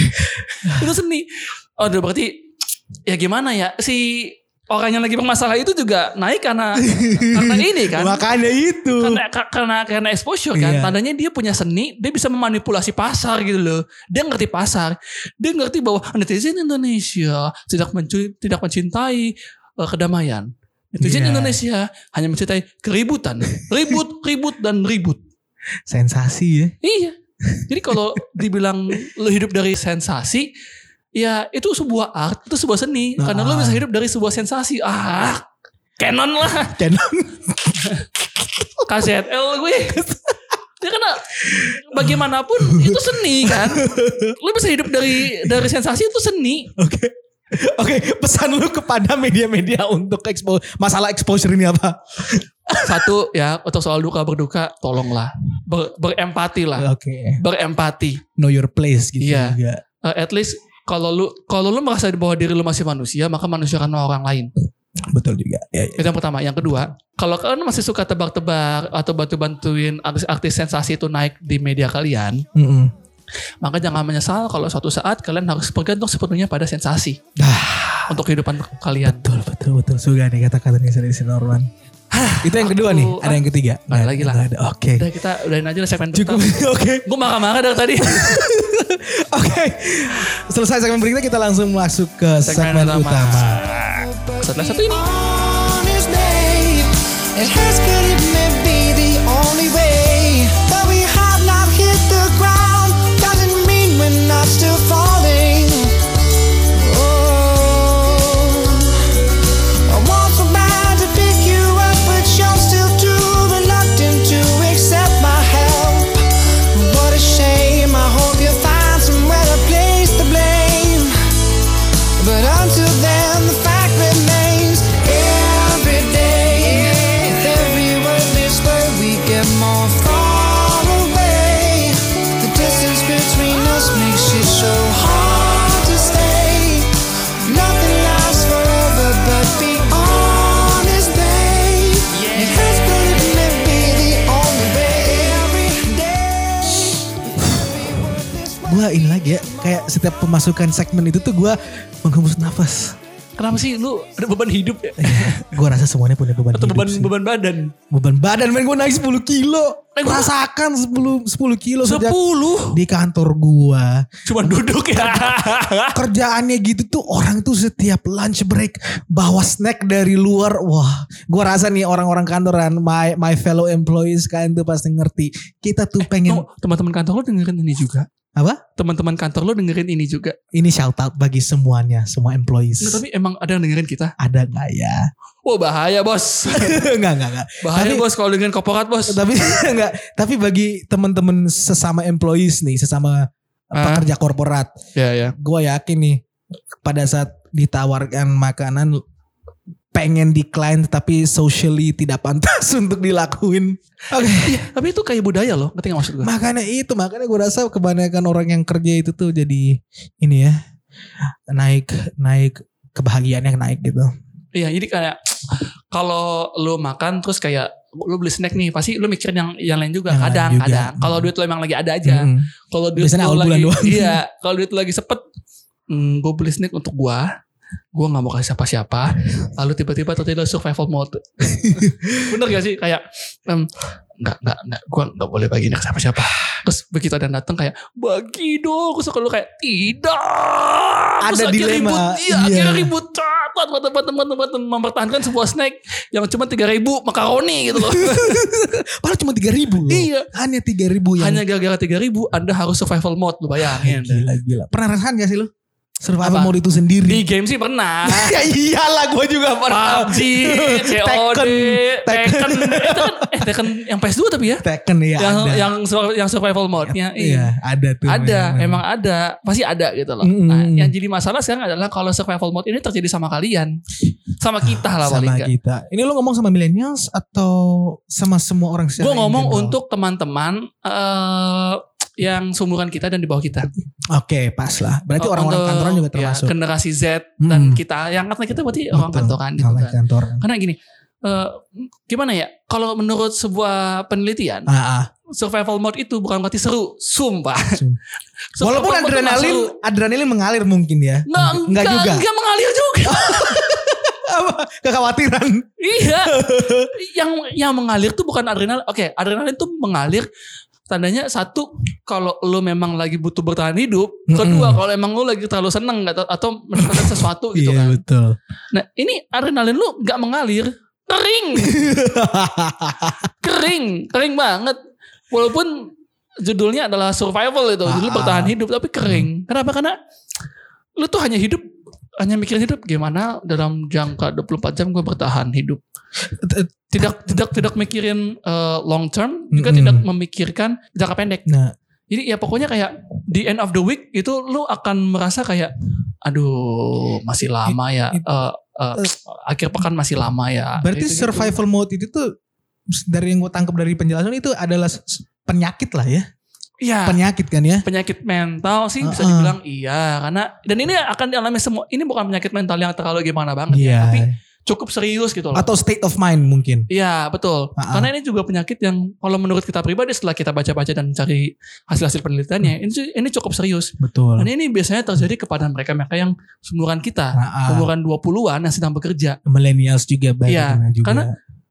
itu seni. Aduh berarti ya gimana ya? Si orang yang lagi bermasalah itu juga naik karena karena ini kan. Makanya itu. karena ka- karena karena exposure kan Iya. tandanya dia punya seni dia bisa memanipulasi pasar gitu loh dia ngerti pasar dia ngerti bahwa netizen Indonesia tidak mencu- tidak mencintai uh, kedamaian netizen Iya. Indonesia hanya mencintai keributan ribut ribut dan ribut Sensasi ya. iya jadi kalau dibilang lu hidup dari sensasi ya itu sebuah art itu sebuah seni karena lu Ah. bisa hidup dari sebuah sensasi ah canon lah Canon. KZL gue. Ya karena bagaimanapun itu seni kan. Lu bisa hidup dari dari sensasi itu seni. Oke. Oke, pesan lu kepada media-media untuk expose masalah exposure ini apa? Satu ya untuk soal duka berduka tolonglah ber, berempati lah. Oke. Berempati. Know your place gitu Iya. juga. Uh, at least kalau lu kalau lu merasa bahwa diri lu masih manusia, maka manusia kan orang lain. Betul juga. Ya, ya. Itu yang pertama. Yang kedua, kalau kalian masih suka tebak-tebak atau bantu-bantuin artis-artis sensasi itu naik di media kalian, Mm-mm. Maka jangan menyesal kalau suatu saat kalian harus bergantung sepenuhnya pada sensasi Ah, untuk kehidupan kalian. betul betul betul. Suka nih kata-katanya dari si Norman. Itu yang kedua aku- nih. Ada yang ketiga. Ada lagi lah. Oke. Udah kita udahin aja lah segmen Cukup. Oke. Gue marah-marah dari tadi. Oke. Selesai segmen berikutnya kita langsung masuk ke segmen, Segmen utama. utama. Setelah satu ini. Setiap pemasukan segmen itu tuh gua menghembus nafas. Kenapa sih lu ada beban hidup ya? Gua rasa semuanya punya beban Atau hidup beban sih. beban badan? beban badan men gue naik 10 kilo Eh, gua- rasakan 10 10 kilo sejak 10. di kantor gua Cuman duduk ya. kerjaannya gitu tuh orang tuh setiap lunch break bawa snack dari luar wah gua rasa nih orang-orang kantoran my my fellow employees kalian tuh pasti ngerti kita tuh pengen Tunggu, Teman-teman kantor lu dengerin ini juga. Apa Teman-teman kantor lu dengerin ini juga. ini shout out bagi semuanya semua employees Nggak, tapi emang ada yang dengerin kita. ada nggak ya Wah bahaya bos. nggak nggak nggak Bahaya Tapi- bos kalau dengerin korporat bos. tapi enggak tapi bagi teman-teman sesama employees nih sesama Ah. pekerja korporat Ya ya. gue yakin nih pada saat ditawarkan makanan pengen decline tapi socially tidak pantas untuk dilakuin. Oke. Tapi itu kayak budaya loh. Ngerti gak maksud gue? Makanya itu makanya gue rasa kebanyakan orang yang kerja itu tuh jadi ini ya naik naik kebahagiaannya naik gitu. Iya jadi kayak kalau lu makan terus kayak lu beli snack nih pasti lu mikirin yang yang lain juga Yang lain kadang juga. kadang kalau duit lu emang lagi ada aja Mm. kalau duit Biasanya lu lagi iya kalau duit lu lagi sepet hmm, gue beli snack untuk gua gua nggak mau kasih siapa-siapa lalu tiba-tiba terjadi survival mode bener gak sih kayak em, nggak nggak nggak gua nggak boleh bagi ini ke siapa-siapa terus begitu ada yang datang kayak bagi dong terus kalau kayak tidak Ada Terus akhirnya dilema. ribut, iya, Iya. akhirnya ribut catat teman-teman mempertahankan sebuah snack yang cuma tiga ribu makaroni gitu loh Padahal cuma tiga ribu loh. Iya. Hanya tiga ribu yang hanya gara-gara tiga ribu anda harus survival mode lu bayangin gila gila. Pernah rasakan gak sih lo? Survival Apa? mode itu sendiri. di game sih pernah ya iyalah gue juga pernah. PUBG, COD, Tekken. Tekken, eh, Tekken, eh Tekken yang PS2 tapi ya, Tekken ya yang ada. yang yang survival mode-nya, Iya, ada tuh. ada, memang. emang ada, pasti ada gitu loh. Mm-mm. Nah, yang jadi masalah sekarang adalah kalau survival mode ini terjadi sama kalian, sama kita lah paling sama enggak. kita. Ini lo ngomong sama millennials atau sama semua orang Gue secara ngomong general? untuk teman-teman eh yang seumuran kita dan di bawah kita. Oke, pas lah. Berarti Oh, orang-orang untuk, kantoran juga ya, termasuk. generasi Z dan Mm. kita, yang kata kita berarti orang kantoran gitu Orang kan. kantoran. Karena gini, eh, gimana ya? Kalau menurut sebuah penelitian, Ah, ah. survival mode itu bukan berarti seru, sumpah. Sum- Walaupun adrenalin, adrenalin mengalir mungkin ya. Nggak, Enggak juga. Enggak mengalir juga. Apa? Kekhawatiran. iya. Yang yang mengalir tuh bukan adrenalin. Oke, adrenalin tuh mengalir tandanya satu kalau lu memang lagi butuh bertahan hidup, kedua kalau emang lu lagi terlalu seneng atau, atau mendapatkan sesuatu gitu Iya kan. betul. Nah, ini adrenalin lu nggak mengalir, kering. kering, kering banget. Walaupun judulnya adalah survival itu, judul Ah. bertahan hidup tapi kering. Kenapa? Karena lu tuh hanya hidup hanya mikirin hidup gimana dalam jangka 24 jam gue bertahan hidup. Tidak tidak tidak mikirin uh, long term, juga Mm-mm. tidak memikirkan jangka pendek. Nah, Jadi ya pokoknya kayak di end of the week itu lu akan merasa kayak aduh masih lama ya. it- eh, eh, akhir pekan masih lama ya. berarti Gitu-gitu. survival mode itu tuh dari yang gue tangkap dari penjelasan itu adalah penyakit lah ya. Iya. Penyakit kan ya. penyakit mental sih bisa Uh-uh. dibilang iya karena dan ini akan dialami semua ini bukan penyakit mental yang terlalu gimana banget Iya. ya tapi cukup serius gitu loh. Atau state of mind mungkin. Iya betul. Ah, ah. Karena ini juga penyakit yang kalau menurut kita pribadi setelah kita baca-baca dan cari hasil-hasil penelitiannya, ini ini cukup serius. Betul. Dan ini biasanya terjadi kepada mereka-mereka yang seumuran kita, Ah, ah. umuran 20-an yang sedang bekerja. millennials juga banyak Iya, juga. karena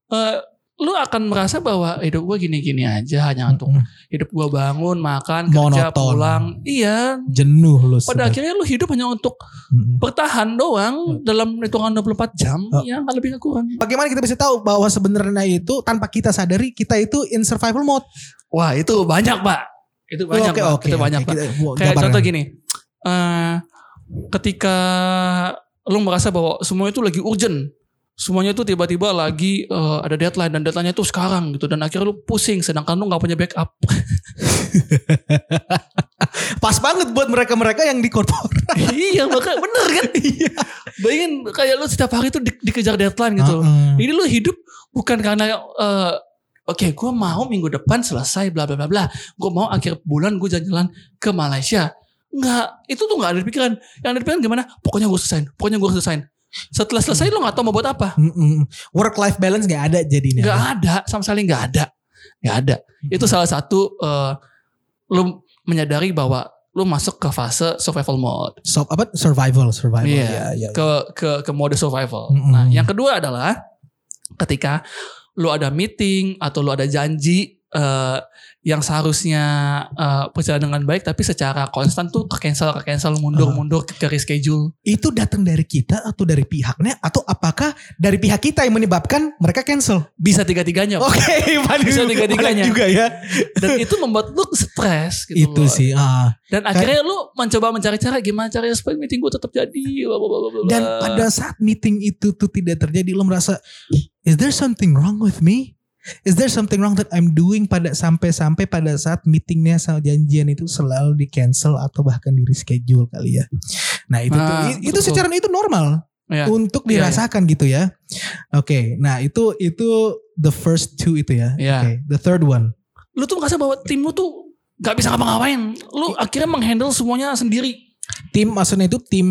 Eh, lu akan merasa bahwa hidup gue gini-gini aja hanya untuk Mm-mm. hidup gue bangun, makan, kerja, Monoton. pulang. Iya. jenuh lu Pada sudah. akhirnya lu hidup hanya untuk Mm-mm. bertahan doang dalam hitungan 24 jam. Oh. Ya nggak lebih kurang. Bagaimana kita bisa tahu bahwa sebenarnya itu tanpa kita sadari kita itu in survival mode? Wah itu banyak pak. Itu banyak Oke, pak. oke, itu banyak oke. pak. Kita- Kayak jabaran. contoh gini. eh ketika lu merasa bahwa semua itu lagi urgent. Semuanya itu tiba-tiba lagi eh, ada deadline dan deadline-nya itu sekarang gitu dan akhirnya lu pusing sedangkan lu nggak punya backup. Pas banget buat mereka-mereka yang di korporat. iya makanya bener kan iya bayangin kayak lu setiap hari tuh di- dikejar deadline gitu Heeh. ini lu hidup bukan karena eh, oke gue mau minggu depan selesai bla bla bla bla gue mau akhir bulan gue jalan-jalan ke Malaysia Enggak, itu tuh nggak ada di pikiran. Yang ada di pikiran gimana? Pokoknya gue selesain. Pokoknya gue selesain. Setelah selesai lu nggak tahu mau buat apa. Mm-mm. Work life balance gak ada jadinya. Nggak ada, sama sekali nggak ada. Nggak ada. Itu salah satu eh, lu menyadari bahwa lu masuk ke fase survival mode. So, apa survival survival Iya, ya, ya, ke ke ke mode survival. Mm-mm. Nah, yang kedua adalah ketika lu ada meeting atau lu ada janji eh, yang seharusnya eh, berjalan dengan baik tapi secara konstan tuh ke cancel ke cancel mundur Ah. mundur ke, ke reschedule. Itu datang dari kita atau dari pihaknya atau apakah dari pihak kita yang menyebabkan mereka cancel? Bisa tiga-tiganya. Pak. Oke, valid- Bisa tiga-tiganya. valid juga ya. Dan itu membuat lu stres gitu itu loh. sih. ah. Dan akhirnya lu mencoba mencari cara gimana caranya supaya meeting gue tetap jadi. Dan pada saat meeting itu tuh tidak terjadi, lo merasa, is there something wrong with me? Is there something wrong that I'm doing pada sampai-sampai pada saat meetingnya sama janjian itu selalu di cancel atau bahkan di reschedule kali ya. Nah itu tuh, Ah, i- itu secara itu normal Ya. untuk Iya, dirasakan gitu ya. Oke, nah itu itu the first two itu ya. Iya. Oke, the third one. lu tuh ngerasa bahwa tim lu tuh gak bisa ngapa-ngapain. Lu akhirnya menghandle semuanya sendiri. Tim maksudnya itu tim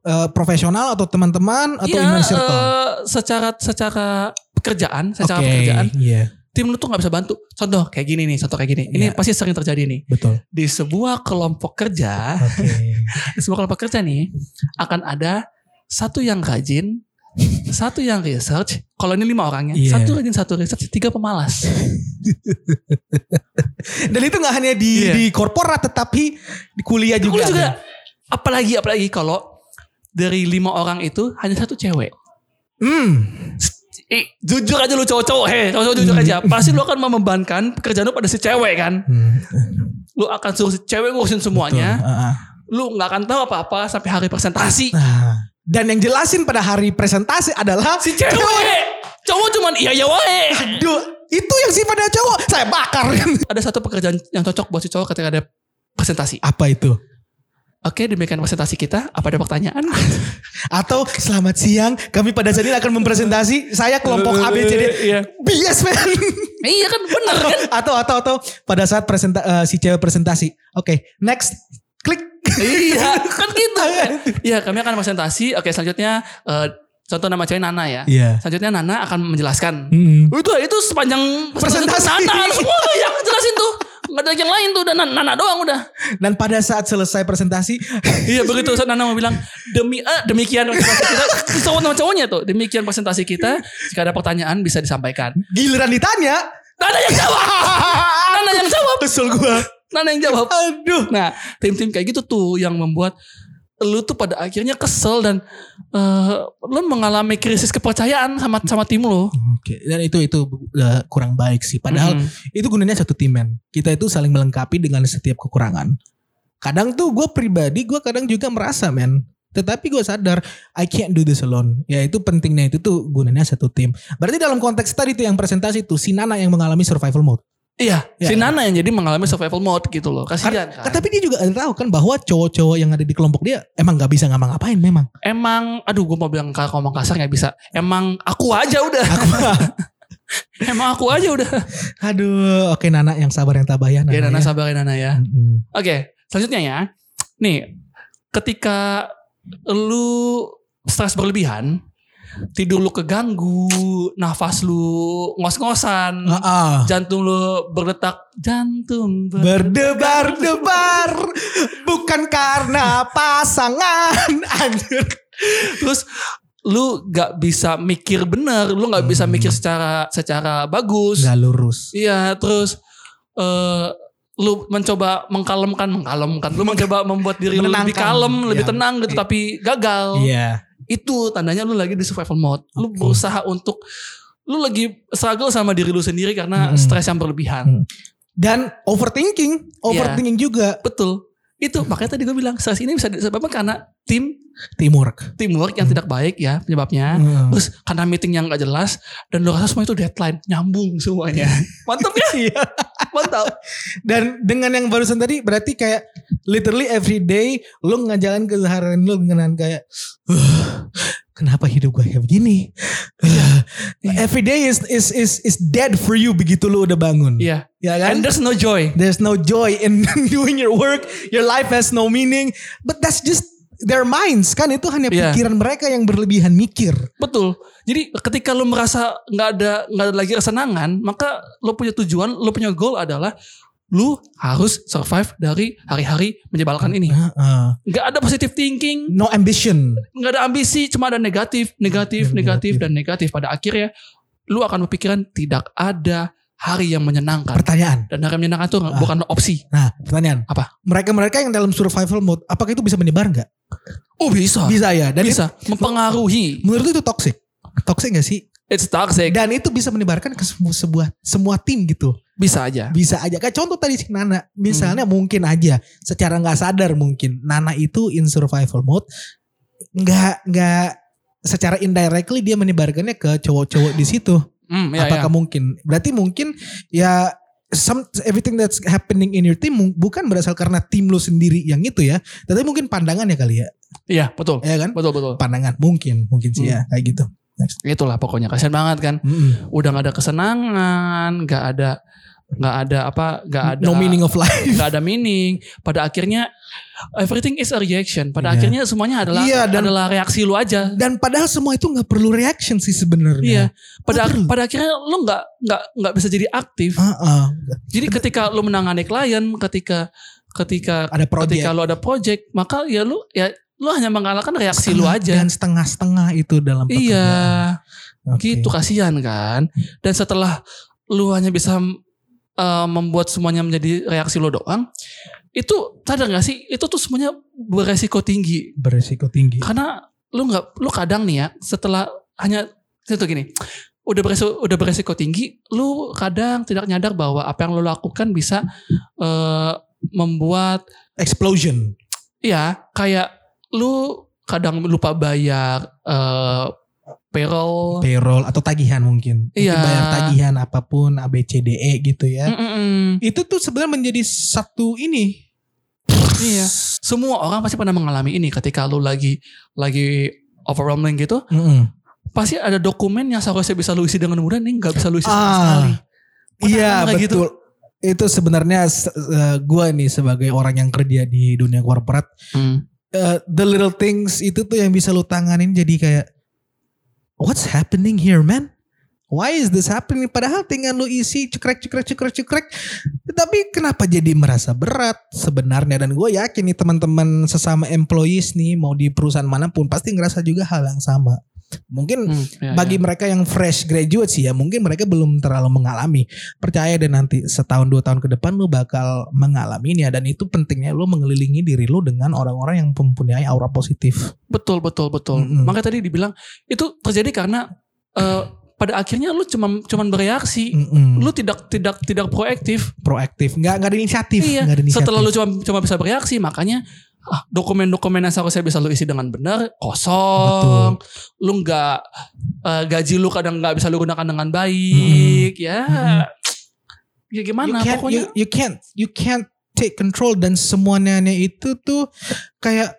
eh, profesional atau teman-teman atau Iya, inner circle? eh, secara secara pekerjaan, secara Oke, pekerjaan, iya, tim lu tuh nggak bisa bantu. Contoh kayak gini nih, contoh kayak gini. Ini Iya. pasti sering terjadi nih. betul. Di sebuah kelompok kerja, Oke. di sebuah kelompok kerja nih akan ada satu yang rajin, satu yang research. Kalau ini lima orangnya, Iya. satu rajin, satu research, tiga pemalas. Dan itu nggak hanya di Iya. di korporat tetapi di kuliah juga. Kuliah juga. Apalagi apalagi kalau dari lima orang itu hanya satu cewek. Hmm. Eh, jujur aja lu cowok-cowok, heh, cowok-cowok jujur aja. Pasti lu akan membebankan pekerjaan lu pada si cewek kan. Hmm, Lu akan suruh si cewek ngurusin semuanya. betul. Ah, ah. Lu nggak akan tahu apa-apa sampai hari presentasi. Nah, dan yang jelasin pada hari presentasi adalah Si cewek, cowok cuman iya ya wae. Aduh, itu yang sifatnya cowok. Saya bakar. Ada satu pekerjaan yang cocok buat si cowok ketika ada presentasi. Apa itu? Oke, demikian presentasi kita. Apa ada pertanyaan? Atau selamat siang, kami pada saat ini akan mempresentasi saya kelompok A B C D. Iya. BS man. iya kan bener kan? atau atau atau pada saat presenta eh, si cewek presentasi. Oke, next. Klik. iya, kan gitu kan. Iya, kami akan presentasi. Oke, selanjutnya eh, contoh nama cewek Nana ya. Iya. Selanjutnya Nana akan menjelaskan. Mm-mm. Itu itu sepanjang Presentasi. Nana semua yang jelasin tuh. Nggak ada yang lain tuh, udah Nana, Nana doang udah. Dan pada saat selesai presentasi, Iya begitu saat Nana mau bilang demi eh, demikian presentasi kita cowok sama cowoknya tuh demikian presentasi kita jika ada pertanyaan bisa disampaikan. giliran ditanya, Nana yang jawab. Nana yang jawab. kesel gua. Nana yang jawab. Aduh. Nah tim-tim kayak gitu tuh yang membuat lu tuh pada akhirnya kesel dan eh, lu mengalami krisis kepercayaan sama sama tim lu. Oke, dan itu itu uh, kurang baik sih. Padahal Mm. itu gunanya satu tim men. Kita itu saling melengkapi dengan setiap kekurangan. Kadang tuh gue pribadi gue kadang juga merasa men. Tetapi gue sadar I can't do this alone. Ya itu pentingnya itu tuh gunanya satu tim. Berarti dalam konteks tadi tuh yang presentasi tuh si Nana yang mengalami survival mode. Iya, Ya. si Nana yang jadi mengalami survival mode gitu loh. Kasihan Kan- kan. Tapi dia juga tahu kan bahwa cowok-cowok yang ada di kelompok dia emang nggak bisa ngapa-ngapain memang. Emang, aduh gue mau bilang kalau ngomong kasar nggak bisa. Emang aku aja udah. Emang aku aja udah. Aduh, oke Nana yang sabar yang tabah ya. Ya Nana ya. sabarin Nana ya. Mm-mm. Oke, selanjutnya ya. Nih, ketika lu stres berlebihan, tidur lu keganggu, nafas lu ngos-ngosan, Ah, jantung lu berdetak, jantung. Berdebar-debar bukan karena pasangan anjir. Terus lu gak bisa mikir bener, lu gak bisa mikir secara secara bagus. Gak lurus. Iya, terus eh lu mencoba mengkalemkan, mengkalemkan. Lu mencoba membuat diri lu lebih kalem, lebih Iya. tenang gitu, tapi gagal. Iya. Itu tandanya lu lagi di survival mode. Lu berusaha untuk lu lagi struggle sama diri lu sendiri karena Mm-mm. stres yang berlebihan. Mm. Dan overthinking, Iya. overthinking juga Betul. Itu makanya tadi gue bilang stres ini bisa disebabkan karena tim teamwork. teamwork yang tidak baik ya penyebabnya. Hmm. Terus karena meeting yang gak jelas dan lu rasa semua itu deadline nyambung semuanya. Mantap ya? Iya. Mantap. Dan dengan yang barusan tadi berarti kayak literally every day lu ngajalan keseharian lu dengan kayak "Huh, kenapa hidup gue kayak begini? every day is is is is dead for you begitu lu udah bangun. Iya. Ya kan? And there's no joy. There's no joy in doing your work. Your life has no meaning. But that's just their minds kan itu hanya Iya. pikiran mereka yang berlebihan mikir. Betul. Jadi ketika lu merasa nggak ada nggak ada lagi kesenangan, maka lu punya tujuan, lu punya goal adalah lu harus survive dari hari-hari menyebalkan ini. Heeh. Nggak ada positive thinking, no ambition. nggak ada ambisi, cuma ada negatif, negatif, Negatif. negatif, dan negatif. Pada akhirnya lu akan berpikiran tidak ada hari yang menyenangkan. Pertanyaan. Dan hari yang menyenangkan itu Ah. bukan opsi. Nah, pertanyaan. Apa? Mereka-mereka yang dalam survival mode, apakah itu bisa menyebar nggak? Oh bisa, Bisa ya. Dan bisa mempengaruhi. itu- menurut lu itu toxic. Toxic gak sih? It's toxic. Dan itu bisa menyebarkan ke sebuah semua tim gitu. Bisa aja. Bisa aja. Kayak contoh tadi si Nana, misalnya Hmm. mungkin aja secara nggak sadar mungkin Nana itu in survival mode nggak nggak secara indirectly dia menyebarkannya ke cowok-cowok di situ. Hmm, ya, Apakah ya. mungkin? Berarti mungkin ya some everything that's happening in your team bukan berasal karena tim lu sendiri yang itu ya, tapi mungkin pandangannya kali ya. Iya, betul. Ya kan? Betul, betul. Pandangan mungkin, mungkin sih ya kayak gitu. Itulah pokoknya kasihan banget kan. Mm-mm. Udah gak ada kesenangan, gak ada nggak ada apa, nggak ada No meaning of life. nggak ada meaning. Pada akhirnya everything is a reaction. Pada Iya. akhirnya semuanya adalah Iya, dan- adalah reaksi lu aja. Dan padahal semua itu nggak perlu reaction sih sebenarnya. Iya. Pada perlu. pada akhirnya lu nggak nggak nggak bisa jadi aktif. Heeh. Jadi ketika lu menangani klien, ketika ketika Ada project. ketika lu ada project, maka ya lu ya lu hanya mengalahkan reaksi lu Setengah- aja. Dan setengah-setengah itu dalam Iya, pekerjaan. Oke. gitu kasihan kan. Dan setelah lu hanya bisa uh, membuat semuanya menjadi reaksi lu doang, itu sadar gak sih? Itu tuh semuanya beresiko tinggi. Beresiko tinggi. Karena lu nggak, lu kadang nih ya, setelah hanya itu gini, udah beresiko, udah beresiko tinggi, lu kadang tidak nyadar bahwa apa yang lu lakukan bisa uh, membuat Explosion. ya kayak lu kadang lupa bayar uh, payroll. Payroll atau tagihan mungkin. Mungkin Iya. bayar tagihan apa pun A B C D E gitu ya. Mm-mm. Itu tuh sebenarnya menjadi satu ini. Iya. Semua orang pasti pernah mengalami ini ketika lu lagi lagi overwhelming gitu, Mm-mm. pasti ada dokumen yang seharusnya bisa lu isi dengan mudah nih nggak bisa lu isi sama Ah, sekali. Iya gitu? betul. Itu sebenarnya gue nih sebagai orang yang kerja di dunia korporat, Hmm. eh, the little things itu tuh yang bisa lu tanganin jadi kayak what's happening here man? Why is this happening? Padahal tinggal lu isi cekrek cekrek cekrek cekrek. Tapi kenapa jadi merasa berat sebenarnya? Dan gue yakin nih teman-teman sesama employees nih mau di perusahaan mana pun pasti ngerasa juga hal yang sama. Mungkin Hmm, ya, bagi ya. mereka yang fresh graduate sih ya mungkin mereka belum terlalu mengalami percaya deh nanti setahun dua tahun ke depan lu bakal mengalaminya dan itu pentingnya lu mengelilingi diri lu dengan orang-orang yang mempunyai aura positif betul betul betul. Mm-mm. Maka tadi dibilang itu terjadi karena eh, pada akhirnya lu cuma cuman bereaksi. Mm-mm. Lu tidak tidak tidak proaktif. proaktif nggak nggak ada inisiatif Iya. nggak ada inisiatif Setelah lu cuma cuma bisa bereaksi, makanya dokumen-dokumen yang seharusnya bisa lu isi dengan benar kosong. Lu nggak eh, gaji lu kadang nggak bisa lu gunakan dengan baik, ya. Mm-mm. Ya gimana you can't, pokoknya. you, you can't you can't take control dan semuanya itu tuh kayak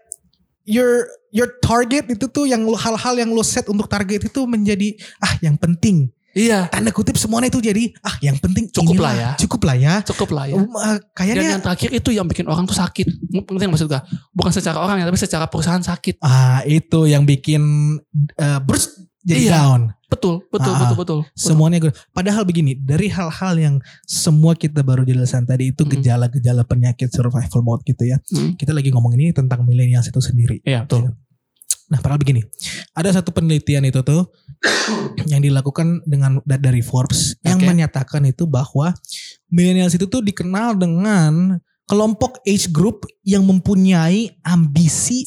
your your target itu tuh yang hal-hal yang lo set untuk target itu menjadi ah yang penting iya, tanda kutip semuanya itu jadi ah yang penting Cukup inilah, lah ya. cukup lah ya cukup lah ya. Um, uh, Dan kayaknya yang terakhir itu yang bikin orang tuh sakit. Nggak maksud gua? Bukan secara orang ya, tapi secara perusahaan sakit. ah itu yang bikin uh, burst jadi Iya. down. Betul, betul, Ah, betul, betul. betul. Semuanya gue- padahal begini, dari hal-hal yang semua kita baru jelasin tadi itu Hmm. gejala-gejala penyakit survival mode gitu ya. Hmm. Kita lagi ngomong ini tentang millennials itu sendiri. Iya, betul. Nah, padahal begini. Ada satu penelitian itu tuh yang dilakukan dengan da- dari Forbes yang menyatakan itu bahwa millennials itu tuh dikenal dengan kelompok age group yang mempunyai ambisi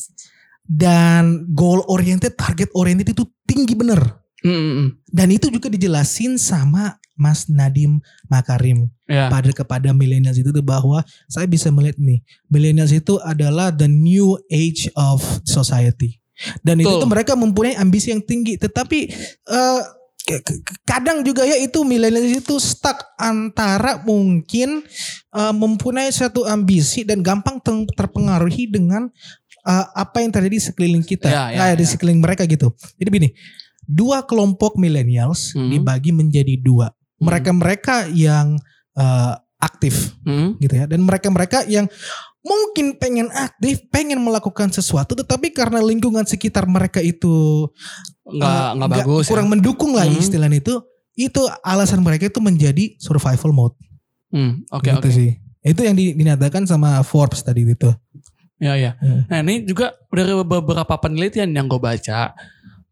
dan goal oriented, target oriented itu tinggi bener. Mm, mm, mm. Dan itu juga dijelasin sama Mas Nadim Makarim Ya. pada kepada millennials itu tuh bahwa saya bisa melihat nih millennials itu adalah the new age of society dan itu Betul. tuh mereka mempunyai ambisi yang tinggi tetapi ke- kadang juga ya itu millennials itu stuck antara mungkin eh, mempunyai suatu ambisi dan gampang ter- terpengaruhi dengan eh, apa yang terjadi di sekeliling kita Ya, ya, Nah, di ya. sekeliling mereka gitu jadi begini dua kelompok millennials Hmm. dibagi menjadi dua mereka-mereka yang eh, aktif Mm. gitu ya dan mereka-mereka yang mungkin pengen aktif pengen melakukan sesuatu tetapi karena lingkungan sekitar mereka itu Nggak, eh, nggak bagus kurang ya. mendukung lah Hmm. istilahnya itu itu alasan mereka itu menjadi survival mode Hmm, Oke, gitu oke. sih itu yang di- dinyatakan sama Forbes tadi itu Ya, ya. Hmm. Nah, ini juga dari beberapa penelitian yang gue baca,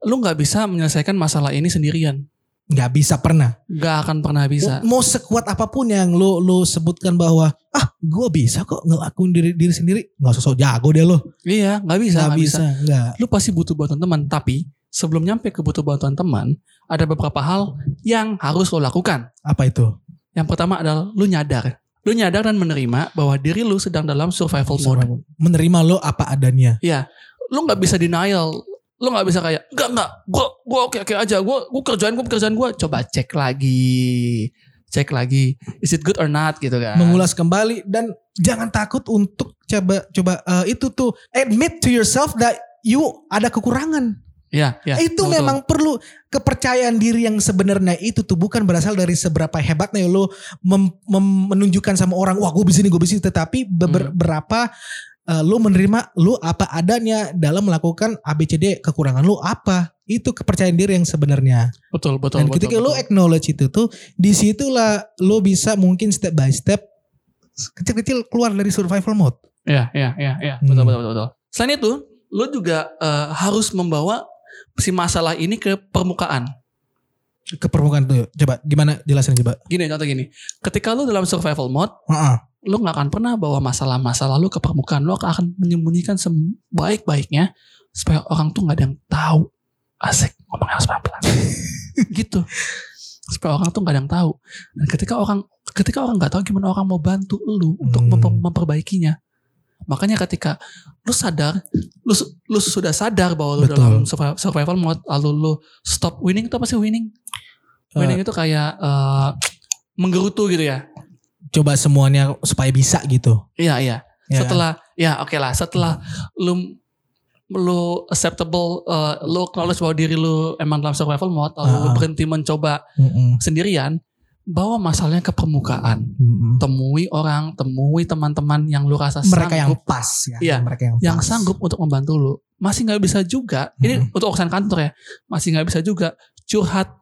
lu nggak bisa menyelesaikan masalah ini sendirian. Nggak bisa pernah Nggak akan pernah bisa. mau sekuat apa pun yang lo lo sebutkan bahwa ah gue bisa kok ngelakuin diri diri sendiri nggak sosok jago deh lo Iya, nggak bisa, nggak bisa. bisa Lu pasti butuh bantuan teman, tapi sebelum nyampe ke butuh bantuan teman, ada beberapa hal yang harus lo lakukan. apa itu Yang pertama adalah lu nyadar. Lu nyadar dan menerima bahwa diri lu sedang dalam survival mode. menerima lo apa adanya Iya, lu nggak bisa denial. Lu nggak bisa kayak enggak enggak, gua gua oke oke aja, gua gua kerjaan gua pekerjaan gua. Coba cek lagi, cek lagi, is it good or not gitu kan? mengulas kembali dan jangan takut untuk coba coba eh, itu tuh admit to yourself that you ada kekurangan. Iya, iya. itu betul. memang perlu kepercayaan diri yang sebenarnya itu tuh bukan berasal dari seberapa hebatnya lo mem- mem- menunjukkan sama orang wah gue bisa nih gue bisa ini." tetapi beber- Hmm. Eh, lo menerima lo apa adanya dalam melakukan ABCD kekurangan lo apa itu kepercayaan diri yang sebenarnya betul betul dan betul. ketika betul. acknowledge itu tuh di situlah lo bisa mungkin step by step kecil-kecil keluar dari survival mode Iya, iya, iya, iya. Hmm. Betul, betul, betul, betul. Selain itu, lu juga eh, harus membawa si masalah ini ke permukaan. ke permukaan tuh coba gimana jelasin coba Gini, contoh gini. Ketika lu dalam survival mode, Heeh. Lu nggak akan pernah bawa masalah-masalah lu ke permukaan. Lu akan menyembunyikan sebaik-baiknya supaya orang tuh nggak ada yang tahu. Asik, ngomongnya harus pelan-pelan. gitu. Supaya orang tuh nggak ada yang tahu. Dan ketika orang ketika orang nggak tahu gimana orang mau bantu lu untuk Hmm. memper- memperbaikinya. Makanya ketika lu sadar, lu, lu sudah sadar bahwa lu Betul. dalam survi- survival mode, lalu lu stop winning itu apa sih winning? Winning itu kayak eh, menggerutu gitu ya. Coba semuanya supaya bisa gitu Iya iya. Ya. Setelah ya oke lah. Setelah lu lu acceptable, eh, lu acknowledge bahwa diri lu emang dalam survival mode, lalu lu Ah. berhenti mencoba Mm-mm. sendirian, bawa masalahnya ke permukaan. Mm-mm. Temui orang, temui teman-teman yang lu rasa mereka yang pas ya Iya, mereka yang, yang pas. sanggup untuk membantu lu. Masih nggak bisa juga. Ini Mm-mm. untuk urusan kantor ya. Masih nggak bisa juga curhat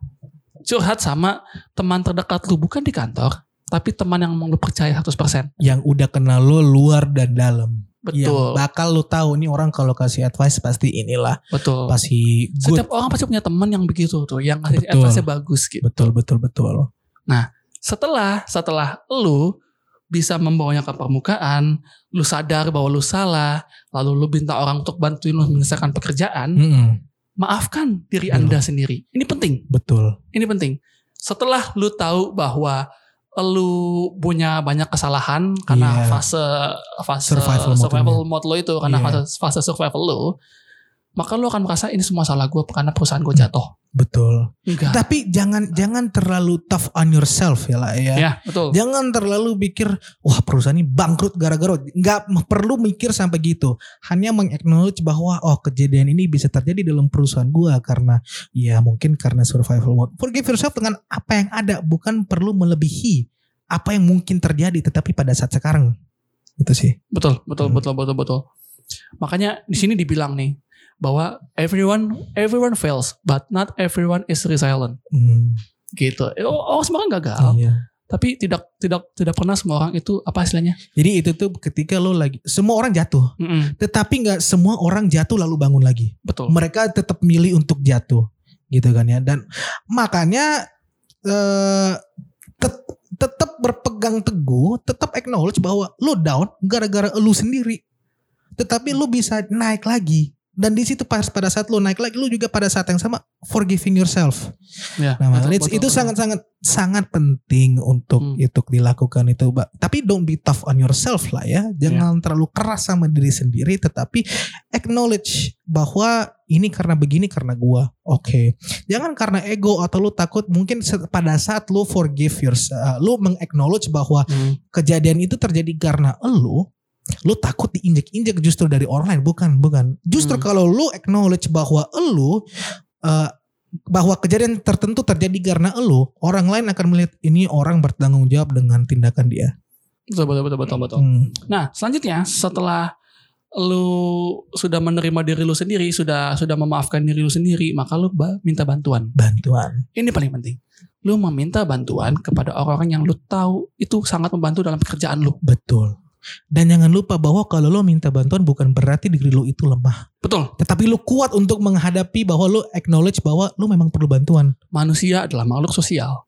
curhat sama teman terdekat lu bukan di kantor, tapi teman yang mau lu percaya 100%. yang udah kenal lo luar dan dalam yang Betul. bakal lo tahu nih orang kalau kasih advice pasti inilah Betul. pasti good Setiap orang pasti punya teman yang begitu tuh, yang kasih Betul. advice bagus gitu. betul betul betul Setelah setelah lu bisa membawanya ke permukaan, lu sadar bahwa lu salah, lalu lu minta orang untuk bantuin lu menyelesaikan pekerjaan, Mm-mm. maafkan diri Betul. Anda sendiri. Ini penting. betul Ini penting. Setelah lu tahu bahwa lu punya banyak kesalahan karena Iya. fase fase Survival survival, mode-nya. mode lo itu karena Iya. fase fase survival lo, maka lu akan merasa ini semua salah gue karena perusahaan gue jatuh. betul Enggak. tapi jangan jangan terlalu tough on yourself ya lah ya Ya, betul. Jangan terlalu pikir wah perusahaan ini bangkrut gara-gara nggak perlu mikir sampai gitu. Hanya mengaknowledge bahwa oh kejadian ini bisa terjadi dalam perusahaan gua karena ya mungkin karena survival mode. Forgive yourself dengan apa yang ada, bukan perlu melebihi apa yang mungkin terjadi tetapi pada saat sekarang. Itu sih. Betul, betul, Hmm. betul, betul, betul. Makanya di sini dibilang nih bahwa everyone everyone fails but not everyone is resilient Hmm, gitu. Oh, oh semua orang gagal, iya. tapi tidak tidak tidak pernah semua orang itu apa istilahnya? Jadi itu tuh ketika lo lagi semua orang jatuh, Mm-mm, tetapi nggak semua orang jatuh lalu bangun lagi. betul. Mereka tetap milih untuk jatuh, gitu kan ya. Dan makanya eh, tet- tetap berpegang teguh, tetap acknowledge bahwa lo down gara-gara lo sendiri. Tetapi lo bisa naik lagi. Dan di situ pas pada saat lo naik lagi, lo juga pada saat yang sama forgiving yourself. Ya, Nah, betul, betul, itu sangat-sangat sangat penting untuk Hmm. itu dilakukan itu, Mbak. Tapi don't be tough on yourself lah ya. Jangan terlalu keras sama diri sendiri, tetapi acknowledge bahwa ini karena begini karena gua. Oke. Jangan karena ego atau lu takut mungkin pada saat lu forgive yourself, lu mengacknowledge bahwa Hmm, kejadian itu terjadi karena lu lu takut diinjek-injek justru dari orang lain bukan bukan justru Hmm. kalau lu acknowledge bahwa lu eh, bahwa kejadian tertentu terjadi karena lu orang lain akan melihat ini orang bertanggung jawab dengan tindakan dia betul betul betul betul betul. Hmm, Nah, selanjutnya setelah lu sudah menerima diri lu sendiri, sudah sudah memaafkan diri lu sendiri, maka lu ba- minta bantuan. bantuan Ini paling penting. Lu meminta bantuan kepada orang-orang yang lu tahu itu sangat membantu dalam pekerjaan lu. betul dan jangan lupa bahwa kalau lu minta bantuan bukan berarti diri lu itu lemah Betul. tetapi lu kuat untuk menghadapi bahwa lu acknowledge bahwa lu memang perlu bantuan Manusia adalah makhluk sosial.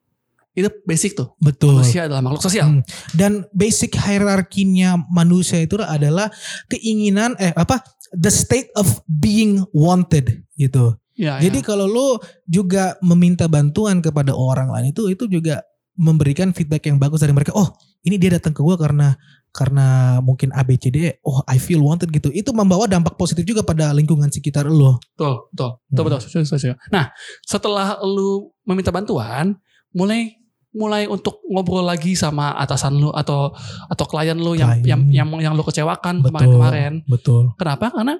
Itu basic tuh. betul Manusia adalah makhluk sosial. Hmm. Dan basic hierarkinya manusia itu adalah keinginan eh apa the state of being wanted gitu. Ya, Jadi ya. kalau lu juga meminta bantuan kepada orang lain itu itu juga memberikan feedback yang bagus dari mereka. Oh, ini dia datang ke gua karena karena mungkin ABCD. Oh, I feel wanted gitu. Itu membawa dampak positif juga pada lingkungan sekitar lu. betul, betul, betul, Hmm. betul, setuju, setuju. Nah, setelah lu meminta bantuan, mulai mulai untuk ngobrol lagi sama atasan lu atau atau klien lu yang Klien. yang yang yang lu kecewakan Betul. kemarin-kemarin. Betul. Kenapa? Karena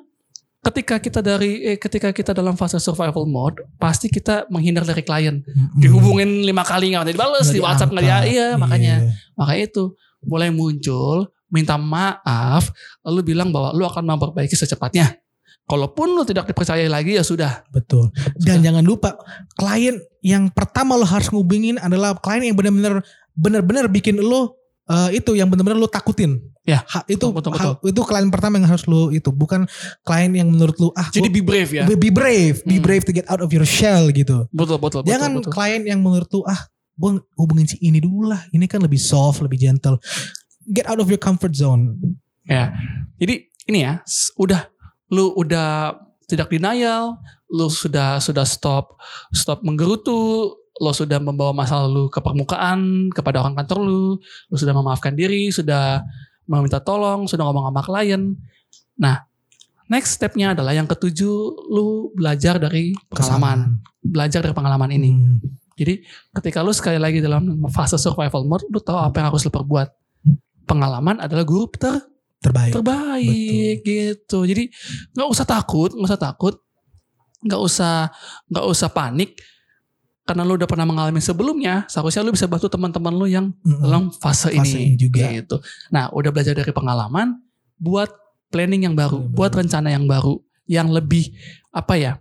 ketika kita dari eh, ketika kita dalam fase survival mode, pasti kita menghindar dari klien. Mm-mm. Dihubungin lima kali nggak dibales Nggak di WhatsApp nggak dia, diangkat. iya makanya Iya. maka itu mulai muncul minta maaf, lalu bilang bahwa lu akan memperbaiki secepatnya. Kalaupun lu tidak dipercayai lagi ya sudah. Betul. Dan jangan lupa klien yang pertama lo harus ngubungin adalah klien yang benar-benar benar-benar bikin lo eh, itu yang benar-benar lo takutin. Ya, Ha- itu betul, betul, ha- itu klien pertama yang harus lo itu bukan klien yang menurut lo ah Jadi be brave ya. be, be brave, be Hmm. brave to get out of your shell gitu. Betul betul betul. jangan betul. klien yang menurut lo ah gue hubungin si ini dulu lah. Ini kan lebih soft, lebih gentle. Get out of your comfort zone. Ya. Jadi ini ya, udah lu udah tidak denial, lu sudah sudah stop stop menggerutu, lu sudah membawa masalah lu ke permukaan kepada orang kantor lu, lu sudah memaafkan diri, sudah meminta tolong, sudah ngomong sama klien. Nah, next stepnya adalah yang ketujuh, lu belajar dari pengalaman, belajar dari pengalaman ini. Hmm. Jadi ketika lu sekali lagi dalam fase survival mode, lu tahu apa yang harus lu perbuat. Pengalaman adalah guru ter Terbaik. terbaik gitu. Jadi nggak usah takut, nggak usah takut, nggak usah nggak usah panik karena lu udah pernah mengalami sebelumnya. Seharusnya lu bisa bantu teman-teman lu yang Mm-mm. dalam fase, Fase ini, ini juga. Gitu. Nah, udah belajar dari pengalaman, buat planning yang baru, Planning buat rencana yang baru, yang lebih apa ya?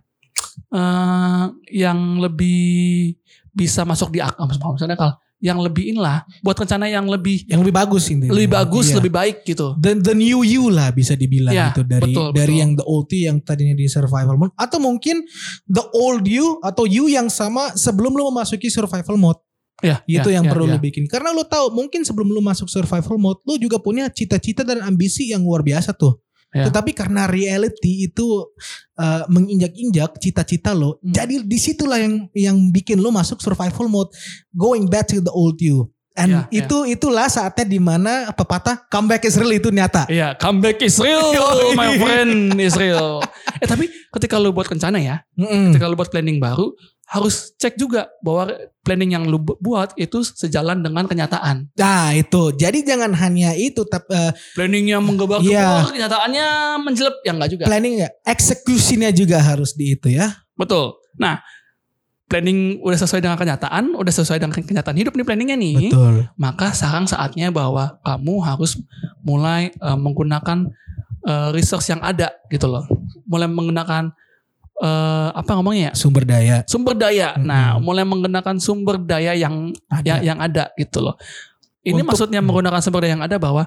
eh yang lebih bisa masuk di akal maksudnya kalau yang lebih inilah buat rencana yang lebih Yang lebih bagus ini. lebih bagus, Iya. lebih baik gitu. the, the new you lah bisa dibilang Ya, gitu dari betul, dari betul. yang the old you yang tadinya di survival mode atau mungkin the old you atau you yang sama sebelum lu memasuki survival mode Ya, itu ya, yang ya, perlu ya. lu bikin karena lu tahu mungkin sebelum lu masuk survival mode lu juga punya cita-cita dan ambisi yang luar biasa tuh Ya. tetapi karena reality itu uh, menginjak-injak cita-cita lo Hmm. jadi di situlah yang yang bikin lu masuk survival mode going back to the old you and ya. itu itulah saatnya di mana pepatah comeback is real itu nyata Iya, comeback Israel, my friend Israel. Eh tapi ketika lu buat rencana ya, Mm-mm. ketika lu buat planning baru, harus cek juga bahwa planning yang lu bu- buat itu sejalan dengan kenyataan. Nah itu jadi jangan hanya itu tapi eh, Planning yang menggebrak Iya. kenyataannya menjelep, ya enggak juga. planning ya eksekusinya juga harus di itu ya. Betul. Nah, planning udah sesuai dengan kenyataan, udah sesuai dengan kenyataan hidup nih planningnya nih. Betul. maka sekarang saatnya bahwa kamu harus mulai eh, menggunakan eh, research yang ada gitu loh. Mulai menggunakan eh, apa ngomongnya ya? Sumber daya Sumber daya. Mm-mm. Nah, mulai menggunakan sumber daya yang ada. yang, yang ada gitu loh. Ini Untuk- maksudnya menggunakan sumber daya yang ada bahwa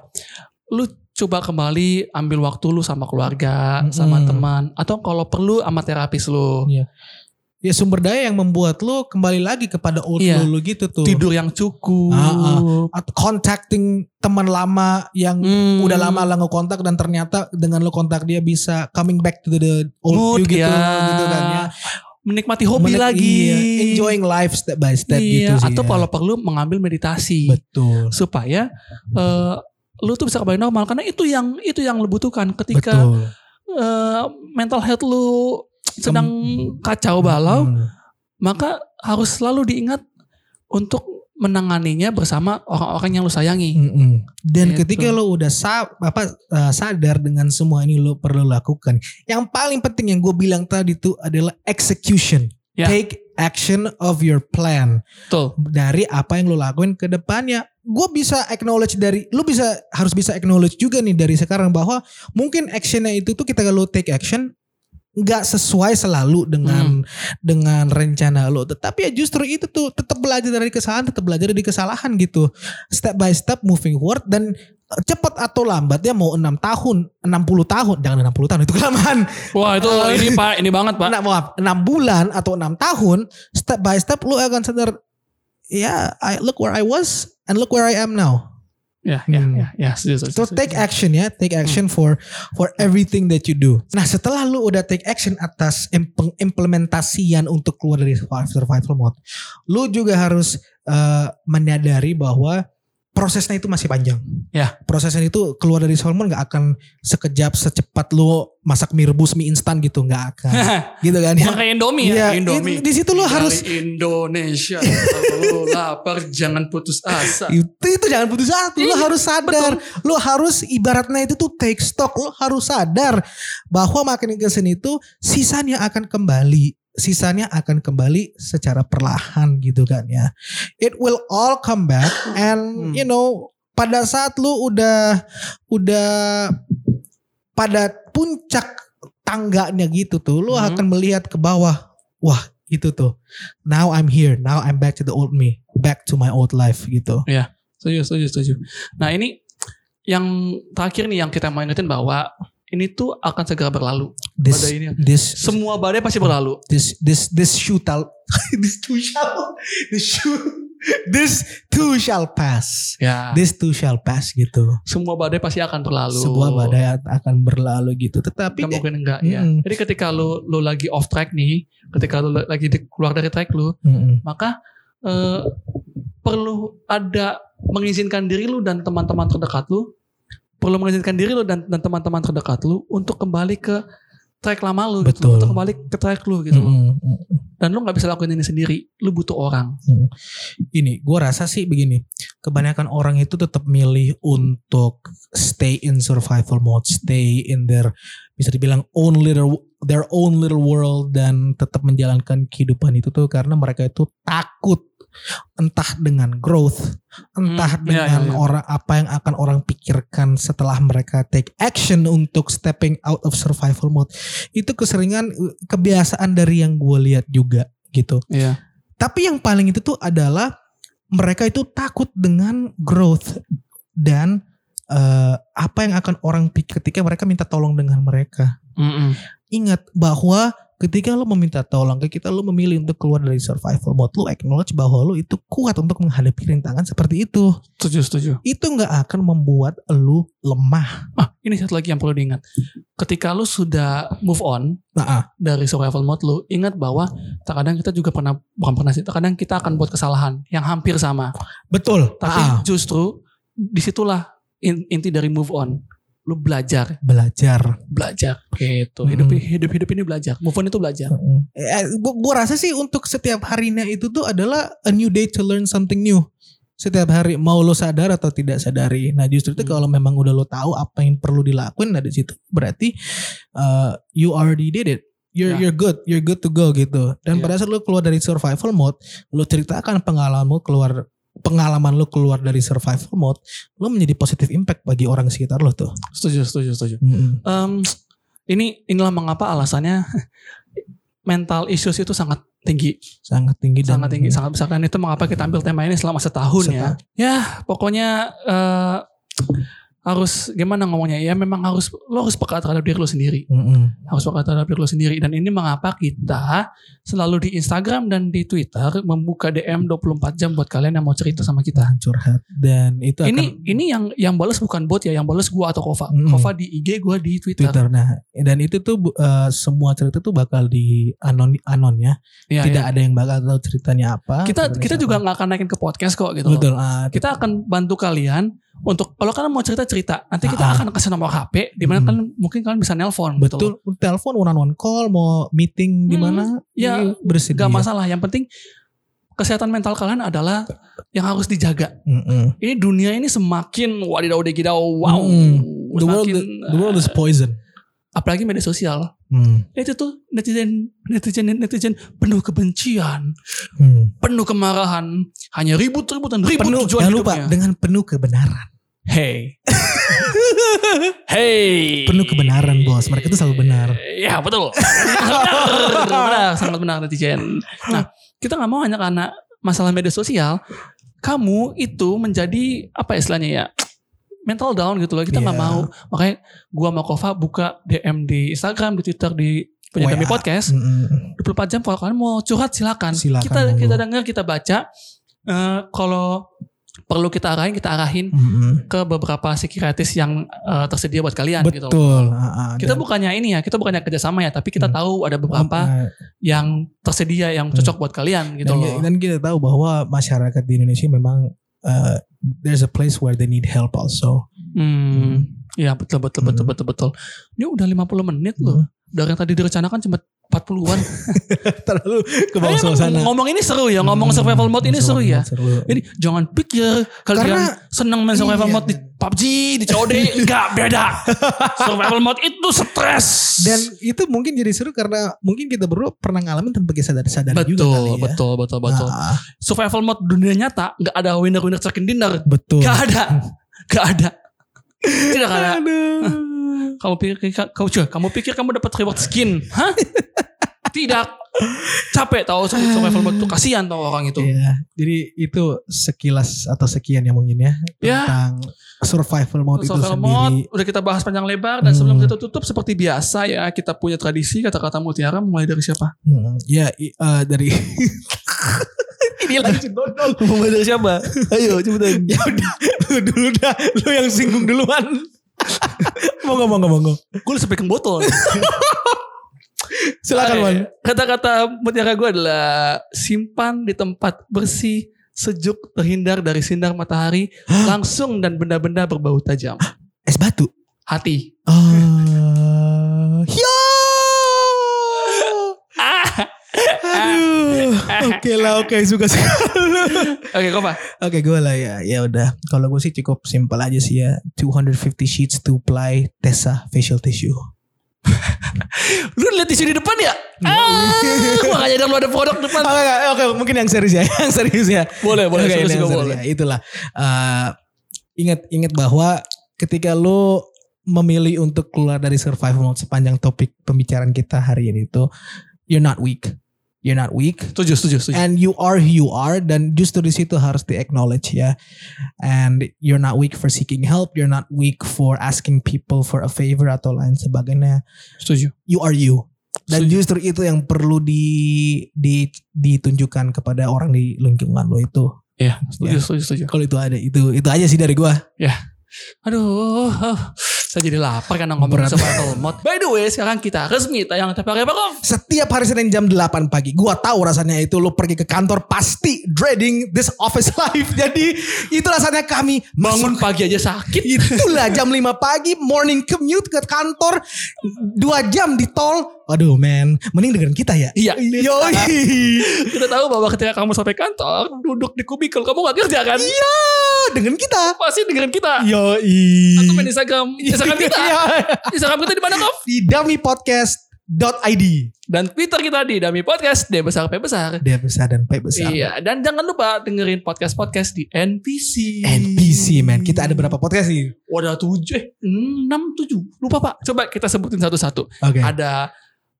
lu coba kembali ambil waktu lu sama keluarga, sama Mm-mm. teman, atau kalau perlu sama terapis lu. Ya sumber daya yang membuat lu kembali lagi kepada old Iya. lu, gitu tuh. Tidur yang cukup. Atau contacting teman lama yang Hmm. udah lama lah ngekontak dan ternyata dengan lu kontak dia bisa coming back to the old Mood, you gitu ya. gitu kan ya. Menikmati hobi Menik- lagi. iya, enjoying life step by step Iya, gitu sih. atau ya. kalau perlu mengambil meditasi betul. supaya eh, lu tuh bisa kembali normal karena itu yang itu yang lu butuhkan ketika Betul. eh, mental health lu sedang kacau balau Hmm. maka harus selalu diingat untuk menanganinya bersama orang-orang yang lu sayangi. Mm-mm. Dan Gitu. ketika lo udah sa apa uh, sadar dengan semua ini lo perlu lakukan. Yang paling penting yang gue bilang tadi tuh adalah execution. Ya. Take action of your plan Betul. dari apa yang lo lakuin ke depannya. Gue bisa acknowledge dari lo bisa harus bisa acknowledge juga nih dari sekarang bahwa mungkin actionnya itu tuh kita kalau take action nggak sesuai selalu dengan dengan rencana lo. Tetapi ya justru itu tuh tetap belajar dari kesalahan tetap belajar dari kesalahan gitu. Step by step moving forward dan eh, cepat atau lambat ya mau enam tahun 60 tahun. Jangan 60 tahun itu kelamaan. Wah itu ini pak ini banget pak. Nah, maaf, 6 bulan atau enam tahun step by step lu akan sadar ya I look where I was and look where I am now Ya ya Hmm. ya ya. So take action ya, take action for for everything that you do. Nah setelah lu udah take action atas im- pengimplementasian untuk keluar dari survival, mode, lu juga harus eh, menyadari bahwa prosesnya itu masih panjang. Ya. Prosesnya itu keluar dari mode nggak akan sekejap secepat lu masak mie rebus mie instan gitu nggak akan, gitu kan ya. Bukan kayak Indomie Iya, ya, Indomie. di- situ lu harus- Indonesia. Lu lapar jangan putus asa. itu itu jangan putus asa lu Iya, harus sadar lu harus ibaratnya itu tuh take stock lu harus sadar bahwa makin ke sini tuh sisanya akan kembali sisanya akan kembali secara perlahan gitu kan ya it will all come back and Hmm. you know pada saat lu udah udah pada puncak tangganya gitu tuh lu Hmm. akan melihat ke bawah wah itu tuh now I'm here now I'm back to the old me back to my old life gitu Setuju, setuju, setuju. Nah ini yang terakhir nih yang kita mau ingetin bahwa ini tuh akan segera berlalu. This Badai ini. this Semua badai pasti berlalu. this this this shoe shall this too shall this shoe this too shall pass Ya. this too shall pass gitu semua badai pasti akan berlalu. sebuah badai akan berlalu gitu tetapi Kan mungkin enggak ya. Mm-mm. Jadi ketika lu lu lagi off track nih, ketika lu lagi di- keluar dari track lu, Mm-mm. maka eh, perlu ada mengizinkan diri lu dan teman-teman terdekat lu perlu mengizinkan diri lu dan teman-teman terdekat lu untuk kembali ke track lama lu gitu untuk kembali ke track lu gitu Mm-mm. Mm-mm. dan lu nggak bisa lakuin ini sendiri lu butuh orang ini gue rasa sih begini kebanyakan orang itu tetap milih untuk stay in survival mode stay in their bisa dibilang own little their own little world dan tetap menjalankan kehidupan itu tuh karena mereka itu takut entah dengan growth entah Hmm, iya, dengan iya, iya. orang apa yang akan orang pikirkan setelah mereka take action untuk stepping out of survival mode itu keseringan uh, kebiasaan dari yang gue lihat juga gitu Iya. tapi yang paling itu tuh adalah mereka itu takut dengan growth dan eh, apa yang akan orang pikir ketika mereka minta tolong dengan mereka. Mm-mm. Ingat bahwa ketika lo meminta tolong ke kita, lo memilih untuk keluar dari survival mode, lo acknowledge bahwa lo itu kuat untuk menghadapi rintangan seperti itu. setuju setuju Itu nggak akan membuat lo lemah. ah ini satu lagi yang perlu diingat ketika lu sudah move on Nah, ah, dari survival mode lu ingat bahwa terkadang kita juga pernah bukan pernah sih terkadang kita akan buat kesalahan yang hampir sama betul. tapi Ah, justru di situlah in- inti dari move on lu belajar belajar. belajar gitu Hmm. hidup hidup hidup ini belajar move on itu belajar Eh, gua, gua rasa sih untuk setiap harinya itu tuh adalah a new day to learn something new. Setiap hari mau lo sadar atau tidak sadari. Nah justru itu Hmm. kalau memang udah lo tahu apa yang perlu dilakuin, nah di situ berarti uh, you already did it. You're Ya. you're good, you're good to go gitu. Dan Ya. pada saat lo keluar dari survival mode, lo ceritakan pengalamanmu keluar pengalaman lo keluar dari survival mode, lo menjadi positive impact bagi orang sekitar lo tuh. Setuju, setuju, setuju. Mm-mm. Em, ini inilah mengapa alasannya mental issues itu sangat tinggi, Sangat tinggi dan sangat tinggi, sangat besar dan itu mengapa kita ambil tema ini selama setahun ya. Ya, pokoknya eh, harus gimana ngomongnya ya memang harus lo harus peka terhadap diri lo sendiri Mm-mm. harus peka terhadap diri lo sendiri dan ini mengapa kita selalu di Instagram dan di Twitter membuka DM 24 jam buat kalian yang mau cerita sama kita curhat dan itu akan ini ini yang yang balas bukan bot ya yang balas gua atau Kova Mm. Kova di IG gua di Twitter, Twitter. Nah, dan itu tuh eh, semua cerita tuh bakal di anon anon ya. Ya, Tidak ya. ada yang bakal tahu ceritanya apa. kita kita siapa. juga nggak akan naikin ke podcast kok gitu loh. betul. ah, kita akan bantu kalian untuk kalau kalian mau cerita cerita nanti kita akan kasih nomor HP di mana Hmm. kan mungkin kalian bisa nelpon betul. Telepon one on one call mau meeting di Hmm, mana? ya, bersedia. Gak masalah yang penting kesehatan mental kalian adalah yang harus dijaga ini dunia ini semakin wadidaw degidau wow Mm. The world, the world is poison. Apalagi media sosial Hmm. itu tuh netizen netizen netizen penuh kebencian Hmm. penuh kemarahan hanya ribut ribut dan ribut Penuh, tujuan jangan lupa hidupnya. dengan penuh kebenaran. hey hey Penuh kebenaran bos. Mereka tuh selalu benar. ya betul benar benar sangat benar netizen nah kita nggak mau hanya karena masalah media sosial kamu itu menjadi apa ya istilahnya ya mental down gitu loh kita nggak Iya. mau makanya gua sama Kova buka DM di Instagram di Twitter di punya kami podcast Mm-mm. 24 jam kalau kalian mau curhat silakan. Silakan, kita monggo. kita dengar kita baca Eh, kalau perlu kita arahin kita arahin Mm-mm. ke beberapa psikiatis yang eh, tersedia buat kalian gitu. loh. Betul. ah, ah. Kita Dan- bukannya ini ya, kita bukannya kerjasama ya, tapi kita Hmm. tahu ada beberapa Ah, yang tersedia yang cocok buat kalian gitu dan, loh. dan kita tahu bahwa masyarakat di Indonesia memang uh, there's a place where they need help also. Hmm, ya betul betul betul Hmm. betul betul. Ini udah 50 menit loh. Dari yang tadi direncanakan cuma 40-an. Terlalu ke bawah suasana. ngomong ini seru ya, ngomong Hmm, survival mode ini seru ya. Seru. Ini jangan pikir kalian senang main survival Iya. mode di PUBG, di COD, enggak beda. survival mode itu stres. Dan itu mungkin jadi seru karena mungkin kita berdua pernah ngalamin tanpa kita sadar-sadar betul, juga kali ya. betul, betul, betul. Ah, Survival mode dunia nyata nggak ada winner winner chicken dinner. betul. Gak ada, gak ada. Tidak ada. Aduh. Kamu pikir kamu cuy, kamu pikir kamu dapat reward skin? Hah? Tidak. Capek tahu survival mode tuh kasihan tahu orang itu. Iya, jadi itu sekilas atau sekian ya mungkin ya Ya. tentang survival mode itu Survival sendiri. mode udah kita bahas panjang lebar dan Hmm. sebelum kita tutup seperti biasa ya kita punya tradisi kata-kata mutiara mulai dari siapa? Hmm, ya eh, dari Ini lagi dodol. Mulai dari siapa? Ayo cepetan. ya udah lu dulu dah lu yang singgung duluan. Monggo monggo monggo. Gue sampai ke botol. Silakan. Wan. Kata-kata mutiara gue adalah simpan di tempat bersih, sejuk, terhindar dari sinar matahari, langsung dan benda-benda berbau tajam. Es batu. Hati. Oh. ya. Aduh. Oke lah, oke suka sekali. Oke, kok Pak? Oke gue lah ya ya udah kalau gue sih cukup simpel aja sih ya 250 sheets to apply Tessa facial tissue Lu lihat tisu di depan ya? Ah, makanya lu ada produk depan. oke oke, oke mungkin yang serius ya yang serius ya Boleh, boleh, Oke, serius serius boleh. ya. itulah Eh, ingat ingat bahwa ketika lo memilih untuk keluar dari survival mode sepanjang topik pembicaraan kita hari ini itu you're not weak you're not weak Setuju, setuju, setuju. and you are who you are dan justru di situ harus di acknowledge ya and you're not weak for seeking help you're not weak for asking people for a favor atau lain sebagainya Setuju. you are you dan Setuju. justru itu yang perlu di, di ditunjukkan kepada orang di lingkungan lo itu Iya, setuju, Ya. setuju, setuju. kalau itu ada itu itu aja sih dari gua Aduh, oh, saya jadi lapar karena ngomong Berat. mode. By the way, sekarang kita resmi tayang hari apa kok? setiap hari Senin jam 8 pagi gua tahu rasanya itu lo pergi ke kantor pasti dreading this office life jadi itu rasanya kami Bangun pagi aja sakit. Itulah jam 5 pagi morning commute ke kantor dua jam di tol. Aduh men, mending dengerin kita ya. Iya. Yoi. Kita tahu bahwa ketika kamu sampai kantor, duduk di kubikel, kamu gak kerja kan? Iya, dengerin kita. Pasti dengerin kita. Yoi. Atau main Instagram. Instagram kita. Iya. Instagram kita di mana, Kok? Di Dummy Podcast ID. Dan Twitter kita di Dami Podcast, D besar P besar. Dia besar dan P besar. Iya, dan jangan lupa dengerin podcast-podcast di NPC. NPC man. Kita ada berapa podcast sih? Wadah tujuh, eh, enam tujuh. Lupa pak. Coba kita sebutin satu-satu. Oke. Ada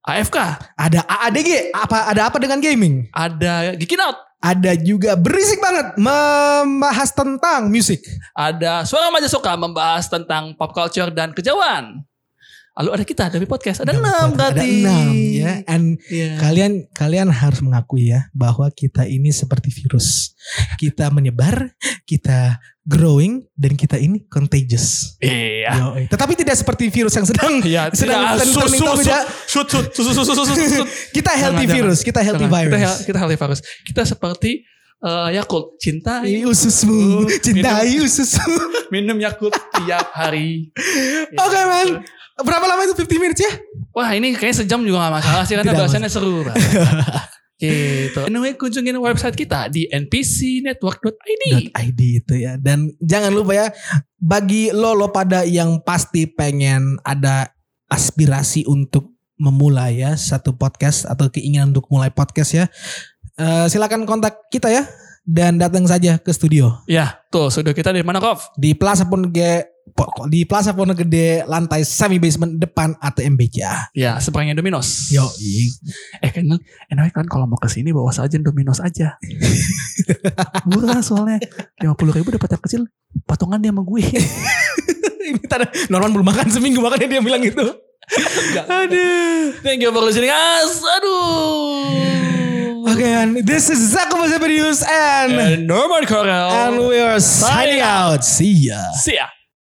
AFK, Ada AADG. Apa ada apa dengan gaming? ada Geekin Out, Ada juga berisik banget membahas tentang musik. ada Suara Maja Suka membahas tentang pop culture dan kejauhan. Lalu ada kita dari podcast, ada enam Ada berarti. enam ya. And Iya. kalian kalian harus mengakui ya bahwa kita ini seperti virus. Kita menyebar, kita growing dan kita ini contagious. Iya. Yoi. Tetapi tidak seperti virus yang sedang Iya, sedang Shoot, shoot, shoot. Kita healthy Jangan, virus, kita healthy Jangan. virus. Kita, kita healthy virus. Kita seperti eh, Yakult, cintai, ususmu, cintai ususmu. minum Yakult tiap hari. Oke man, berapa lama itu 50 minutes ya? Wah ini kayaknya sejam juga gak masalah sih karena bahasannya seru. Gitu. Anyway kunjungin website kita di npcnetwork.id. .id itu ya. Dan jangan lupa ya, bagi lo lo pada yang pasti pengen ada aspirasi untuk memulai ya satu podcast atau keinginan untuk mulai podcast ya, eh, silakan kontak kita ya dan datang saja ke studio Ya tuh sudah kita di mana Kof? di Plaza Po- di Plaza Pondok Gede lantai semi basement depan ATM Beja. Ya seberangnya Dominos. Yo, Eh kan anyway kan kalau mau ke sini bawa saja Dominos aja. Murah soalnya. 50 ribu dapat yang kecil. Patungan dia sama gue. ini tanda Norman belum makan seminggu makanya dia bilang gitu. Aduh. Thank you for listening us. Aduh. Oke, and this is Zako Masaberius and And Norman Corel. and we are signing out. See ya. See ya.